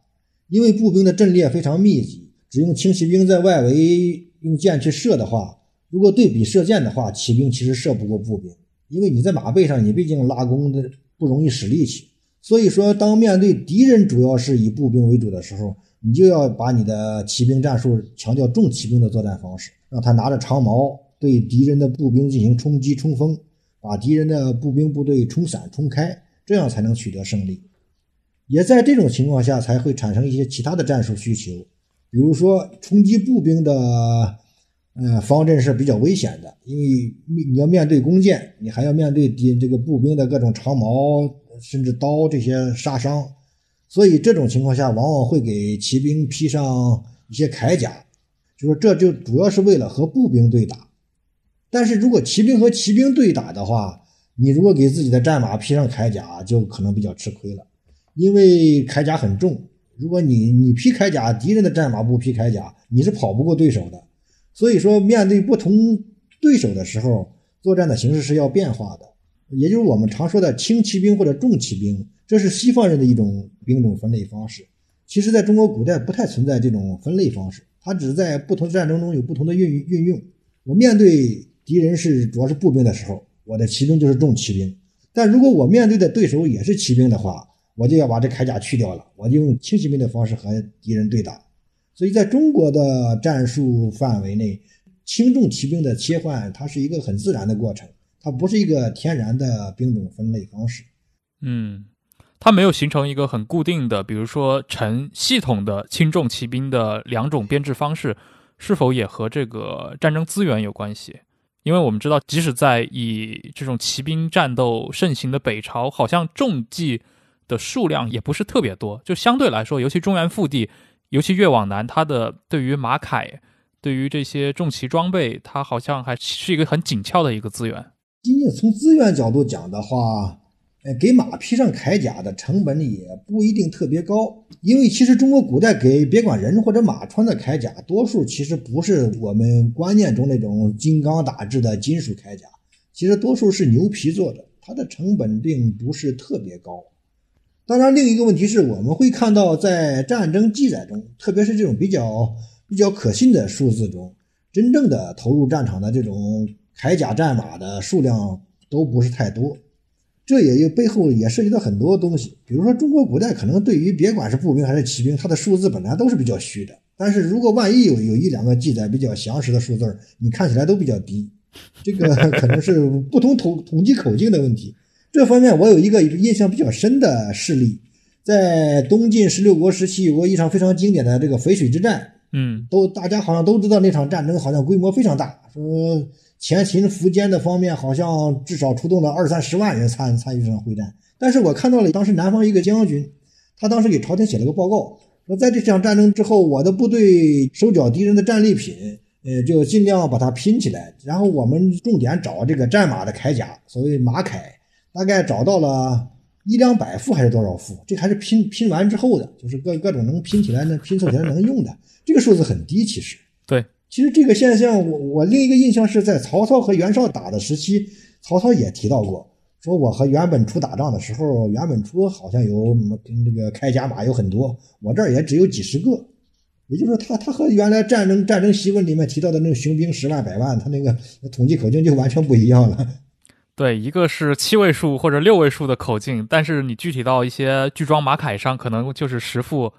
因为步兵的阵列非常密集，只用轻骑兵在外围用箭去射的话，如果对比射箭的话，骑兵其实射不过步兵，因为你在马背上，你毕竟拉弓的不容易使力气。所以说，当面对敌人主要是以步兵为主的时候，你就要把你的骑兵战术强调重骑兵的作战方式，让他拿着长矛对敌人的步兵进行冲击冲锋，把敌人的步兵部队冲散冲开，这样才能取得胜利。也在这种情况下，才会产生一些其他的战术需求，比如说冲击步兵的，呃，方阵是比较危险的，因为你要面对弓箭，你还要面对敌这个步兵的各种长矛甚至刀这些杀伤。所以这种情况下，往往会给骑兵披上一些铠甲，就说这就主要是为了和步兵对打。但是如果骑兵和骑兵对打的话，你如果给自己的战马披上铠甲，就可能比较吃亏了，因为铠甲很重。如果你你披铠甲，敌人的战马不披铠甲，你是跑不过对手的。所以说，面对不同对手的时候，作战的形式是要变化的，也就是我们常说的轻骑兵或者重骑兵。这是西方人的一种兵种分类方式，其实在中国古代不太存在这种分类方式，它只是在不同战争中有不同的运运用。我面对敌人是主要是步兵的时候，我的骑兵就是重骑兵；但如果我面对的对手也是骑兵的话，我就要把这铠甲去掉了，我就用轻骑兵的方式和敌人对打。所以，在中国的战术范围内，轻重骑兵的切换，它是一个很自然的过程，它不是一个天然的兵种分类方式。嗯。它没有形成一个很固定的，比如说成系统的轻重骑兵的两种编制方式，是否也和这个战争资源有关系？因为我们知道，即使在以这种骑兵战斗盛行的北朝，好像重骑的数量也不是特别多。就相对来说，尤其中原腹地，尤其越往南，它的对于马铠、对于这些重骑装备，它好像还是一个很紧俏的一个资源。仅仅从资源角度讲的话。给马披上铠甲的成本也不一定特别高，因为其实中国古代给别管人或者马穿的铠甲，多数其实不是我们观念中那种金刚打制的金属铠甲，其实多数是牛皮做的，它的成本并不是特别高。当然，另一个问题是我们会看到，在战争记载中，特别是这种比较比较可信的数字中，真正的投入战场的这种铠甲战马的数量都不是太多。这也有背后也涉及到很多东西，比如说中国古代可能对于别管是步兵还是骑兵，它的数字本来都是比较虚的。但是如果万一有有一两个记载比较详实的数字，你看起来都比较低，这个可能是不同统统计口径的问题。这方面我有一个印象比较深的事例，在东晋十六国时期有过一场非常经典的这个淝水之战，嗯，都大家好像都知道那场战争好像规模非常大，说。前秦苻坚的方面好像至少出动了二三十万人参参与这场会战，但是我看到了当时南方一个将军，他当时给朝廷写了个报告，说在这场战争之后，我的部队收缴敌人的战利品，呃，就尽量把它拼起来，然后我们重点找这个战马的铠甲，所谓马铠，大概找到了一两百副还是多少副？这还是拼拼完之后的，就是各各种能拼起来、能拼凑起来能用的，这个数字很低，其实。对。其实这个现象，我我另一个印象是在曹操和袁绍打的时期，曹操也提到过，说我和袁本初打仗的时候，袁本初好像有跟这个铠甲马有很多，我这儿也只有几十个，也就是说，他他和原来战争战争檄文里面提到的那个雄兵十万百万，他那个统计口径就完全不一样了。对，一个是七位数或者六位数的口径，但是你具体到一些巨装马铠上，可能就是十副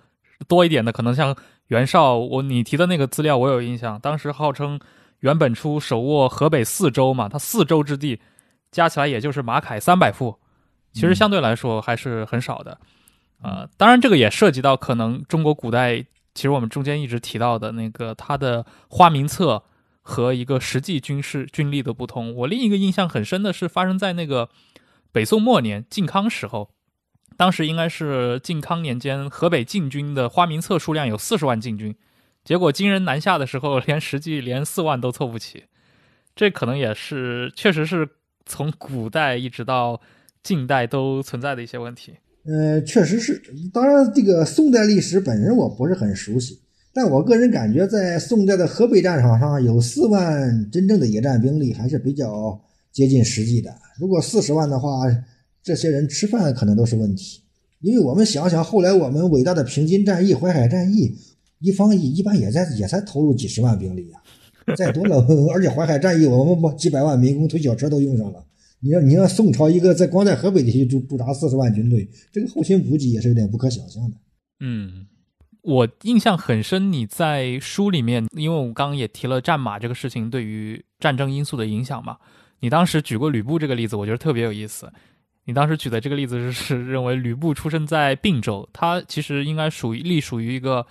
多一点的，可能像。袁绍，我你提的那个资料我有印象，当时号称袁本初手握河北四州嘛，他四州之地加起来也就是马铠三百副，其实相对来说还是很少的，啊，当然这个也涉及到可能中国古代其实我们中间一直提到的那个他的花名册和一个实际军事军力的不同。我另一个印象很深的是发生在那个北宋末年靖康时候，当时应该是靖康年间，河北禁军的花名册数量有四十万禁军，结果金人南下的时候，连实际连四万都凑不齐。这可能也是确实是从古代一直到近代都存在的一些问题。呃，确实是。当然，这个宋代历史本身我不是很熟悉，但我个人感觉，在宋代的河北战场上有四万真正的野战兵力还是比较接近实际的。如果四十万的话，这些人吃饭可能都是问题。因为我们想想，后来我们伟大的平津战役、淮海战役，一方一一般也在也才投入几十万兵力呀，再多了。而且淮海战役，我们几百万民工推小车都用上了。你要你让宋朝一个在光在河北地区驻驻扎四十万军队，这个后勤补给也是有点不可想象的。嗯，我印象很深，你在书里面，因为我刚刚也提了战马这个事情对于战争因素的影响嘛，你当时举过吕布这个例子，我觉得特别有意思。你当时举的这个例子是是认为吕布出生在并州，他其实应该属于隶属于一个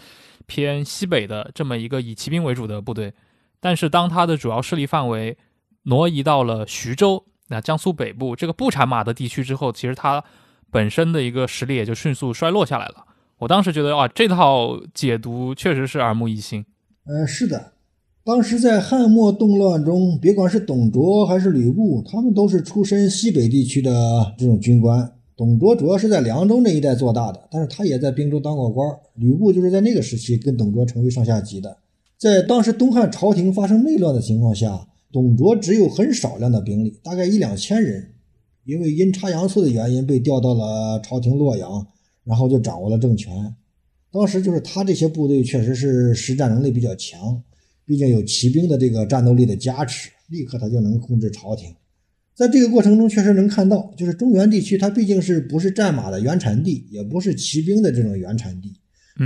偏西北的这么一个以骑兵为主的部队，但是当他的主要势力范围挪移到了徐州。那江苏北部这个不产马的地区之后，其实他本身的一个实力也就迅速衰落下来了。我当时觉得，哇，这套解读确实是耳目一新。呃，是的，当时在汉末动乱中，别管是董卓还是吕布，他们都是出身西北地区的这种军官。董卓主要是在凉州那一带做大的，但是他也在并州当过官。吕布就是在那个时期跟董卓成为上下级的。在当时东汉朝廷发生内乱的情况下。董卓只有很少量的兵力，大概一两千人，因为阴差阳错的原因被调到了朝廷洛阳，然后就掌握了政权。当时就是他这些部队确实是实战能力比较强，毕竟有骑兵的这个战斗力的加持，立刻他就能控制朝廷。在这个过程中，确实能看到，就是中原地区它毕竟是不是战马的原产地，也不是骑兵的这种原产地，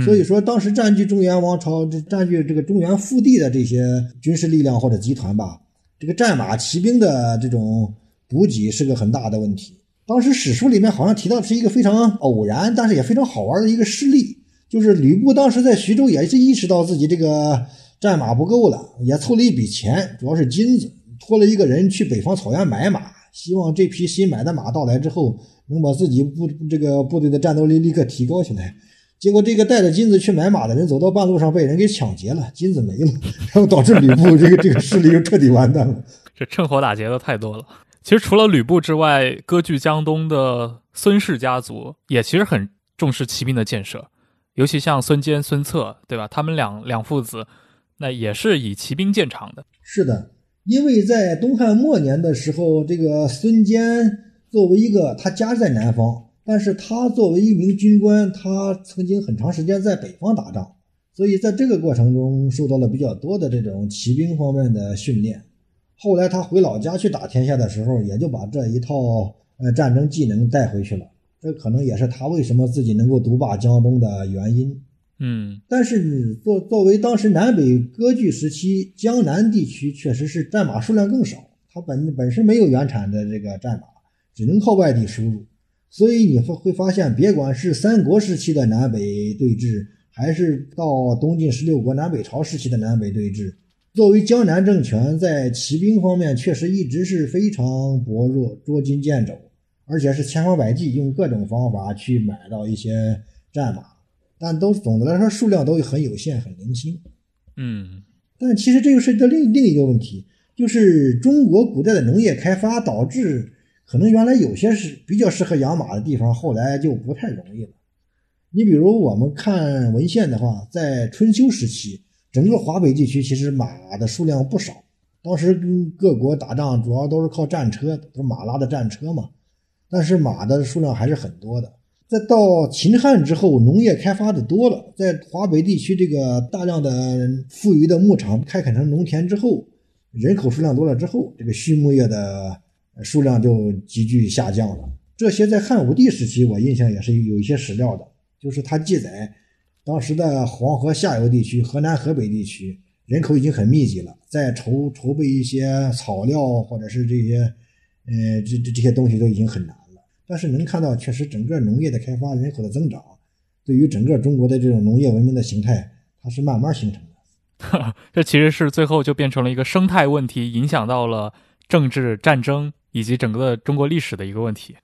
所以说当时占据中原王朝、这占据这个中原腹地的这些军事力量或者集团吧。这个战马骑兵的这种补给是个很大的问题。当时史书里面好像提到是一个非常偶然，但是也非常好玩的一个事例，就是吕布当时在徐州也是意识到自己这个战马不够了，也凑了一笔钱，主要是金子，托了一个人去北方草原买马，希望这匹新买的马到来之后，能把自己部这个部队的战斗力立刻提高起来。结果这个带着金子去买马的人走到半路上被人给抢劫了，金子没了，然后导致吕布这个这个势力就彻底完蛋了。这趁火打劫的太多了。其实除了吕布之外，割据江东的孙氏家族也其实很重视骑兵的建设，尤其像孙坚、孙策，对吧？他们两两父子，那也是以骑兵见长的。是的，因为在东汉末年的时候，这个孙坚作为一个他家在南方。但是他作为一名军官，他曾经很长时间在北方打仗，所以在这个过程中受到了比较多的这种骑兵方面的训练。后来他回老家去打天下的时候，也就把这一套呃战争技能带回去了。这可能也是他为什么自己能够独霸江东的原因。嗯，但是作作为当时南北割据时期，江南地区确实是战马数量更少，它本本身没有原产的这个战马，只能靠外地输入。所以你会会发现，别管是三国时期的南北对峙，还是到东晋十六国南北朝时期的南北对峙，作为江南政权，在骑兵方面确实一直是非常薄弱、捉襟见肘，而且是千方百计用各种方法去买到一些战马，但都总的来说数量都很有限、很零星。嗯，但其实这又涉及到另另一个问题，就是中国古代的农业开发导致。可能原来有些是比较适合养马的地方，后来就不太容易了。你比如我们看文献的话，在春秋时期，整个华北地区其实马的数量不少。当时跟各国打仗主要都是靠战车，都是马拉的战车嘛。但是马的数量还是很多的。再到秦汉之后，农业开发的多了，在华北地区这个大量的富余的牧场开垦成农田之后，人口数量多了之后，这个畜牧业的。数量就急剧下降了。这些在汉武帝时期，我印象也是有一些史料的，就是他记载，当时的黄河下游地区、河南、河北地区人口已经很密集了，在筹筹备一些草料或者是这些，呃，这这这些东西都已经很难。但是能看到，确实整个农业的开发、人口的增长，对于整个中国的这种农业文明的形态，它是慢慢形成的。这其实是最后就变成了一个生态问题，影响到了政治战争以及整个中国历史的一个问题。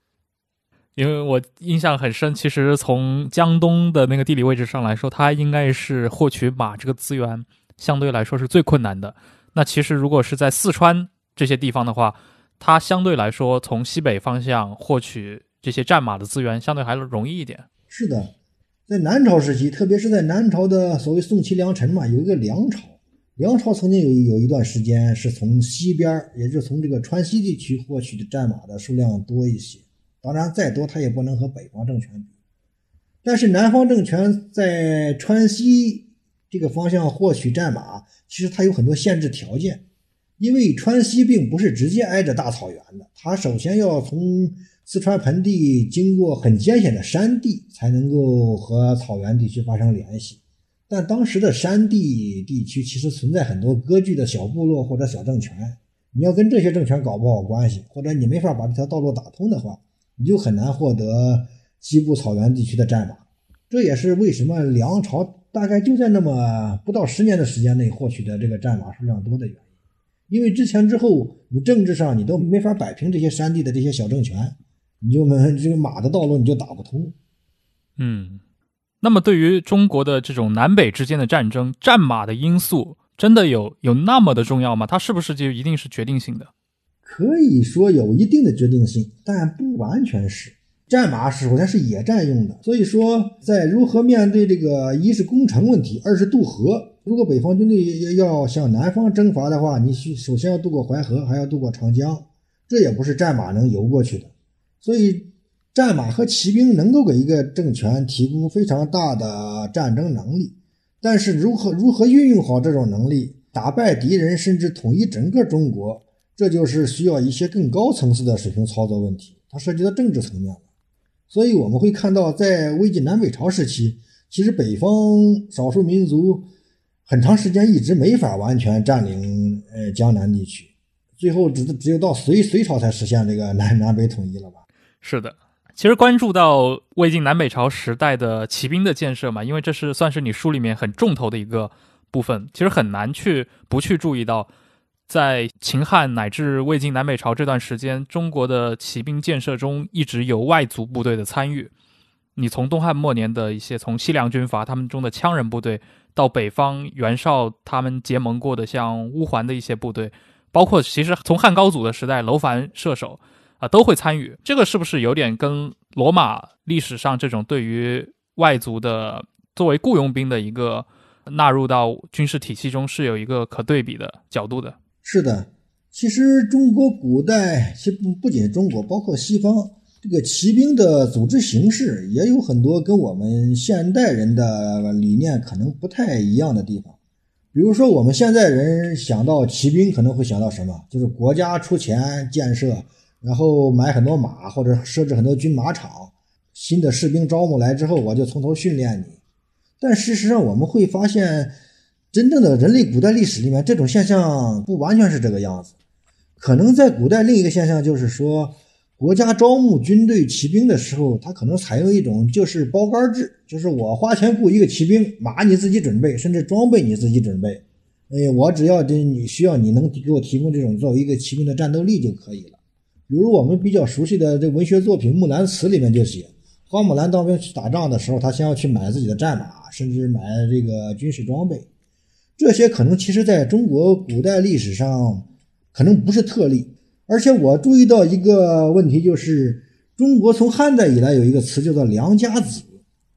因为我印象很深，其实从江东的那个地理位置上来说，它应该是获取马这个资源相对来说是最困难的。那其实如果是在四川这些地方的话，它相对来说从西北方向获取这些战马的资源相对还容易一点。是的，在南朝时期，特别是在南朝的所谓宋齐梁陈嘛，有一个梁朝，梁朝曾经有有一段时间是从西边，也就是从这个川西地区获取的战马的数量多一些。当然，再多它也不能和北方政权比。但是南方政权在川西这个方向获取战马，其实它有很多限制条件，因为川西并不是直接挨着大草原的，它首先要从四川盆地经过很艰险的山地，才能够和草原地区发生联系。但当时的山地地区其实存在很多割据的小部落或者小政权，你要跟这些政权搞不好关系，或者你没法把这条道路打通的话。你就很难获得西部草原地区的战马，这也是为什么梁朝大概就在那么不到十年的时间内获取的这个战马数量多的原因。因为之前之后，你政治上你都没法摆平这些山地的这些小政权，你就没这个马的道路你就打不通。嗯，那么对于中国的这种南北之间的战争，战马的因素真的有有那么的重要吗？它是不是就一定是决定性的？可以说有一定的决定性，但不完全是。战马首先是野战用的，所以说在如何面对这个一是攻城问题，二是渡河。如果北方军队要要向南方征伐的话，你需首先要渡过淮河，还要渡过长江，这也不是战马能游过去的。所以，战马和骑兵能够给一个政权提供非常大的战争能力，但是如何如何运用好这种能力，打败敌人，甚至统一整个中国。这就是需要一些更高层次的水平操作问题，它涉及到政治层面了。所以我们会看到，在魏晋南北朝时期，其实北方少数民族很长时间一直没法完全占领呃江南地区，最后只只有到隋隋朝才实现这个南南北统一了吧？是的，其实关注到魏晋南北朝时代的骑兵的建设嘛，因为这是算是你书里面很重头的一个部分，其实很难去不去注意到。在秦汉乃至魏晋南北朝这段时间，中国的骑兵建设中一直有外族部队的参与。你从东汉末年的一些从西凉军阀他们中的羌人部队，到北方袁绍他们结盟过的像乌桓的一些部队，包括其实从汉高祖的时代楼烦射手啊都会参与。这个是不是有点跟罗马历史上这种对于外族的作为雇佣兵的一个纳入到军事体系中是有一个可对比的角度的？是的，其实中国古代，其实不不仅中国，包括西方，这个骑兵的组织形式也有很多跟我们现代人的理念可能不太一样的地方。比如说，我们现在人想到骑兵，可能会想到什么？就是国家出钱建设，然后买很多马，或者设置很多军马场，新的士兵招募来之后，我就从头训练你。但事实上，我们会发现。真正的人类古代历史里面，这种现象不完全是这个样子。可能在古代，另一个现象就是说，国家招募军队骑兵的时候，他可能采用一种就是包干制，就是我花钱雇一个骑兵，马你自己准备，甚至装备你自己准备。哎，我只要这你需要你能给我提供这种作为一个骑兵的战斗力就可以了。比如我们比较熟悉的这文学作品《木兰辞》里面就写，花木兰当兵去打仗的时候，他先要去买自己的战马，甚至买这个军事装备。这些可能其实在中国古代历史上可能不是特例，而且我注意到一个问题，就是中国从汉代以来有一个词叫做“良家子”，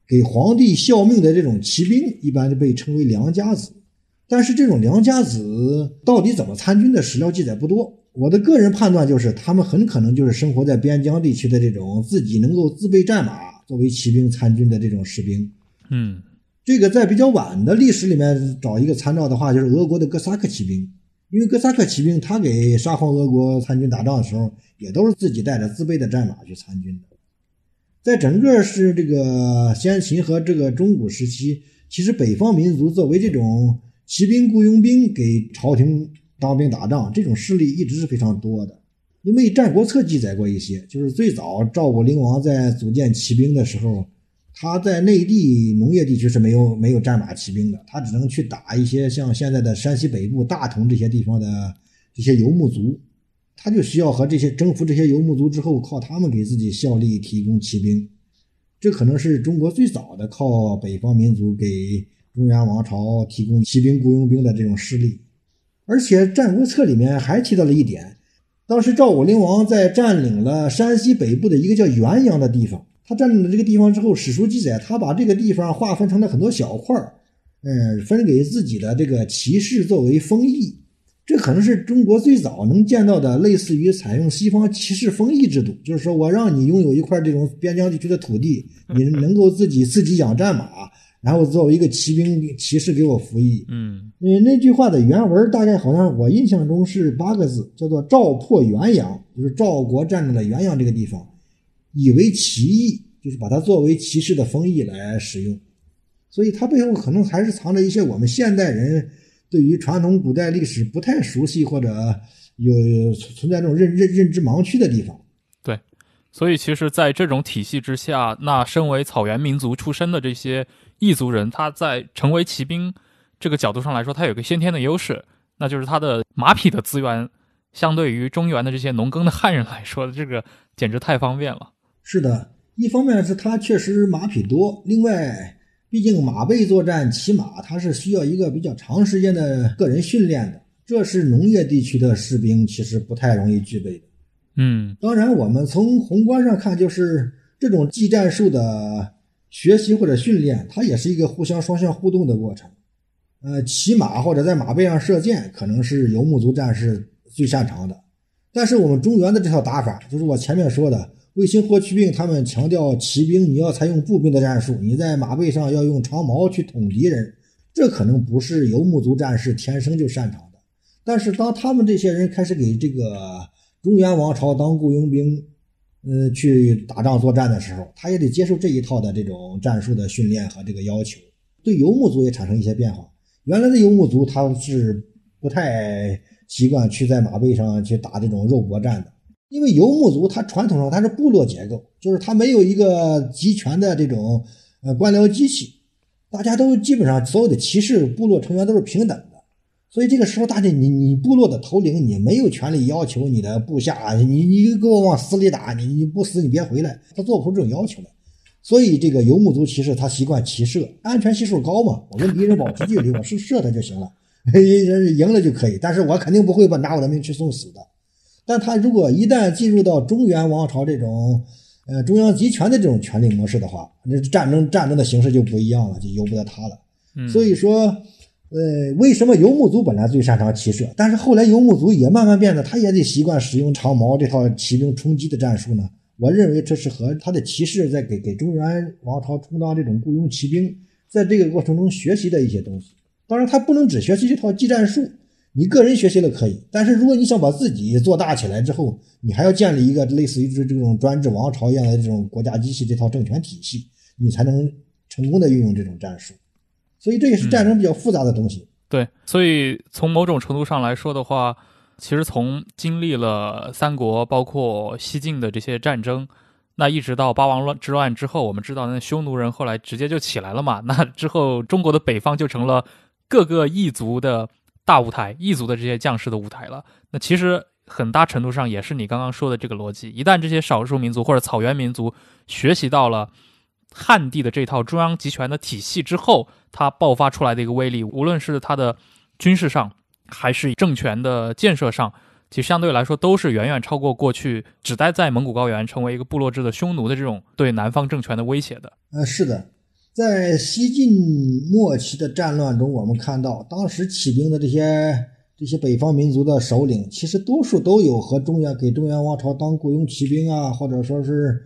给皇帝效命的这种骑兵一般就被称为“良家子”。但是这种“良家子”到底怎么参军的史料记载不多。我的个人判断就是，他们很可能就是生活在边疆地区的这种自己能够自备战马作为骑兵参军的这种士兵。嗯。这个在比较晚的历史里面找一个参照的话，就是俄国的哥萨克骑兵，因为哥萨克骑兵他给沙皇俄国参军打仗的时候，也都是自己带着自备的战马去参军的。在整个是这个先秦和这个中古时期，其实北方民族作为这种骑兵雇佣兵给朝廷当兵打仗，这种势力一直是非常多的。因为《战国策》记载过一些，就是最早赵武灵王在组建骑兵的时候。他在内地农业地区是没有没有战马骑兵的，他只能去打一些像现在的山西北部大同这些地方的这些游牧族，他就需要和这些征服这些游牧族之后，靠他们给自己效力提供骑兵。这可能是中国最早的靠北方民族给中原王朝提供骑兵雇佣兵的这种势力。而且《战国策》里面还提到了一点，当时赵武灵王在占领了山西北部的一个叫元阳的地方。他占领了这个地方之后，史书记载，他把这个地方划分成了很多小块儿，嗯，分给自己的这个骑士作为封邑。这可能是中国最早能见到的类似于采用西方骑士封邑制度，就是说我让你拥有一块这种边疆地区的土地，你能够自己自己养战马，然后作为一个骑兵骑士给我服役。嗯，嗯，那句话的原文大概好像我印象中是八个字，叫做“赵破元阳”，就是赵国占领了元阳这个地方。以为骑义，就是把它作为骑士的封邑来使用，所以它背后可能还是藏着一些我们现代人对于传统古代历史不太熟悉或者有存在这种认认认知盲区的地方。对，所以其实，在这种体系之下，那身为草原民族出身的这些异族人，他在成为骑兵这个角度上来说，他有个先天的优势，那就是他的马匹的资源，相对于中原的这些农耕的汉人来说，这个简直太方便了。是的，一方面是他确实马匹多，另外，毕竟马背作战骑马，它是需要一个比较长时间的个人训练的，这是农业地区的士兵其实不太容易具备的。嗯，当然，我们从宏观上看，就是这种技战术的学习或者训练，它也是一个互相双向互动的过程。呃，骑马或者在马背上射箭，可能是游牧族战士最擅长的，但是我们中原的这套打法，就是我前面说的。卫青、霍去病他们强调骑兵你要采用步兵的战术，你在马背上要用长矛去捅敌人，这可能不是游牧族战士天生就擅长的。但是当他们这些人开始给这个中原王朝当雇佣兵，呃，去打仗作战的时候，他也得接受这一套的这种战术的训练和这个要求，对游牧族也产生一些变化。原来的游牧族他是不太习惯去在马背上去打这种肉搏战的。因为游牧族它传统上它是部落结构，就是它没有一个集权的这种呃官僚机器，大家都基本上所有的骑士部落成员都是平等的，所以这个时候大家你你部落的头领你没有权利要求你的部下你你给我往死里打你你不死你别回来，他做不出这种要求来，所以这个游牧族骑士他习惯骑射，安全系数高嘛，我跟敌人保持距离，我是射他就行了，赢了就可以，但是我肯定不会把拿我的命去送死的。但他如果一旦进入到中原王朝这种，呃中央集权的这种权力模式的话，那战争战争的形式就不一样了，就由不得他了。所以说，呃，为什么游牧族本来最擅长骑射，但是后来游牧族也慢慢变得，他也得习惯使用长矛这套骑兵冲击的战术呢？我认为这是和他的骑士在给给中原王朝充当这种雇佣骑兵，在这个过程中学习的一些东西。当然，他不能只学习这套技战术。你个人学习了可以，但是如果你想把自己做大起来之后，你还要建立一个类似于这这种专制王朝一样的这种国家机器这套政权体系，你才能成功的运用这种战术。所以这也是战争比较复杂的东西。对，所以从某种程度上来说的话，其实从经历了三国，包括西晋的这些战争，那一直到八王乱之乱之后，我们知道那匈奴人后来直接就起来了嘛，那之后中国的北方就成了各个异族的。大舞台，异族的这些将士的舞台了。那其实很大程度上也是你刚刚说的这个逻辑。一旦这些少数民族或者草原民族学习到了汉地的这套中央集权的体系之后，它爆发出来的一个威力，无论是它的军事上，还是政权的建设上，其实相对来说都是远远超过过去只待在蒙古高原成为一个部落制的匈奴的这种对南方政权的威胁的。呃，是的。在西晋末期的战乱中，我们看到当时起兵的这些这些北方民族的首领，其实多数都有和中原给中原王朝当雇佣骑兵啊，或者说是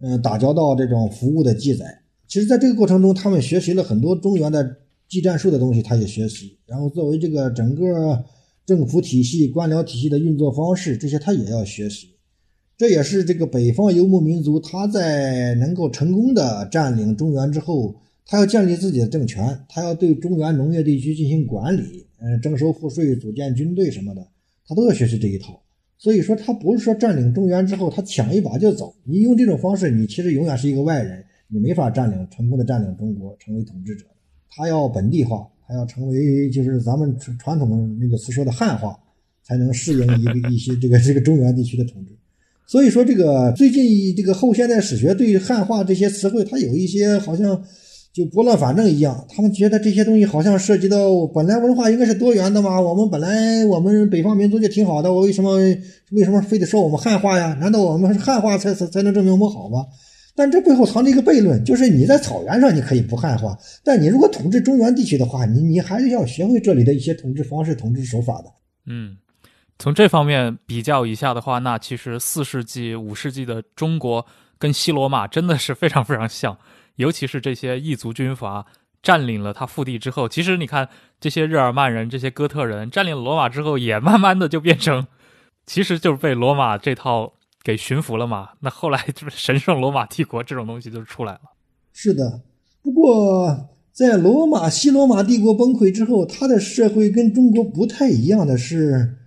嗯打交道这种服务的记载。其实，在这个过程中，他们学习了很多中原的技战术的东西，他也学习。然后，作为这个整个政府体系、官僚体系的运作方式，这些他也要学习。这也是这个北方游牧民族，他在能够成功的占领中原之后，他要建立自己的政权，他要对中原农业地区进行管理，呃，征收赋税、组建军队什么的，他都要学习这一套。所以说，他不是说占领中原之后他抢一把就走，你用这种方式，你其实永远是一个外人，你没法占领成功的占领中国，成为统治者。他要本地化，他要成为就是咱们传传统那个词说的汉化，才能适应一个一些这个这个中原地区的统治。所以说，这个最近这个后现代史学对汉化这些词汇，它有一些好像就拨乱反正一样。他们觉得这些东西好像涉及到本来文化应该是多元的嘛，我们本来我们北方民族就挺好的，我为什么为什么非得说我们汉化呀？难道我们汉化才才才能证明我们好吗？但这背后藏着一个悖论，就是你在草原上你可以不汉化，但你如果统治中原地区的话，你你还是要学会这里的一些统治方式、统治手法的。嗯。从这方面比较一下的话，那其实四世纪、五世纪的中国跟西罗马真的是非常非常像，尤其是这些异族军阀占领了他腹地之后，其实你看这些日耳曼人、这些哥特人占领了罗马之后，也慢慢的就变成，其实就是被罗马这套给驯服了嘛。那后来就是 神圣罗马帝国这种东西就出来了。是的，不过在罗马西罗马帝国崩溃之后，他的社会跟中国不太一样的是。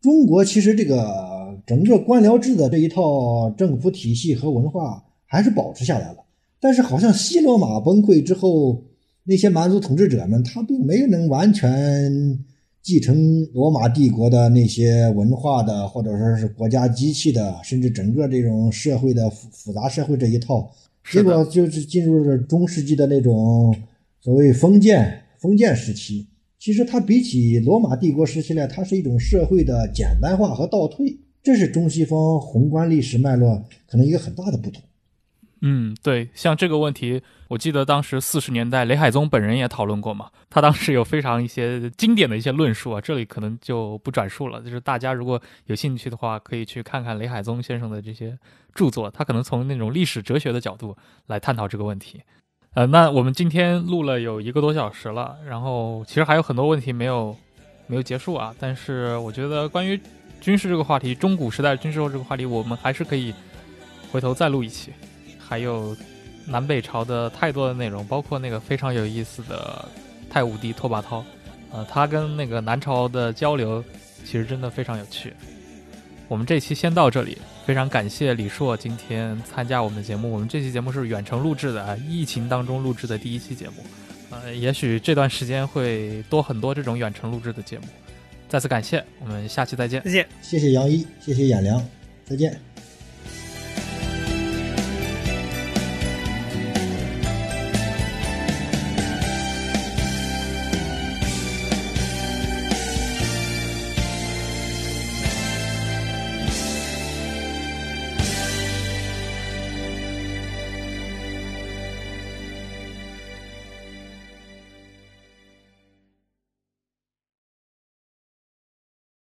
中国其实这个整个官僚制的这一套政府体系和文化还是保持下来了，但是好像西罗马崩溃之后，那些蛮族统治者们他并没有能完全继承罗马帝国的那些文化的，或者说是国家机器的，甚至整个这种社会的复复杂社会这一套，结果就是进入了中世纪的那种所谓封建封建时期。其实它比起罗马帝国时期呢，它是一种社会的简单化和倒退，这是中西方宏观历史脉络可能一个很大的不同。嗯，对，像这个问题，我记得当时四十年代雷海宗本人也讨论过嘛，他当时有非常一些经典的一些论述啊，这里可能就不转述了。就是大家如果有兴趣的话，可以去看看雷海宗先生的这些著作，他可能从那种历史哲学的角度来探讨这个问题。呃，那我们今天录了有一个多小时了，然后其实还有很多问题没有没有结束啊。但是我觉得关于军事这个话题，中古时代军事这个话题，我们还是可以回头再录一期。还有南北朝的太多的内容，包括那个非常有意思的太武帝拓跋焘，呃，他跟那个南朝的交流，其实真的非常有趣。我们这期先到这里，非常感谢李硕今天参加我们的节目。我们这期节目是远程录制的啊，疫情当中录制的第一期节目，呃，也许这段时间会多很多这种远程录制的节目。再次感谢，我们下期再见。再见，谢谢杨一，谢谢亚良，再见。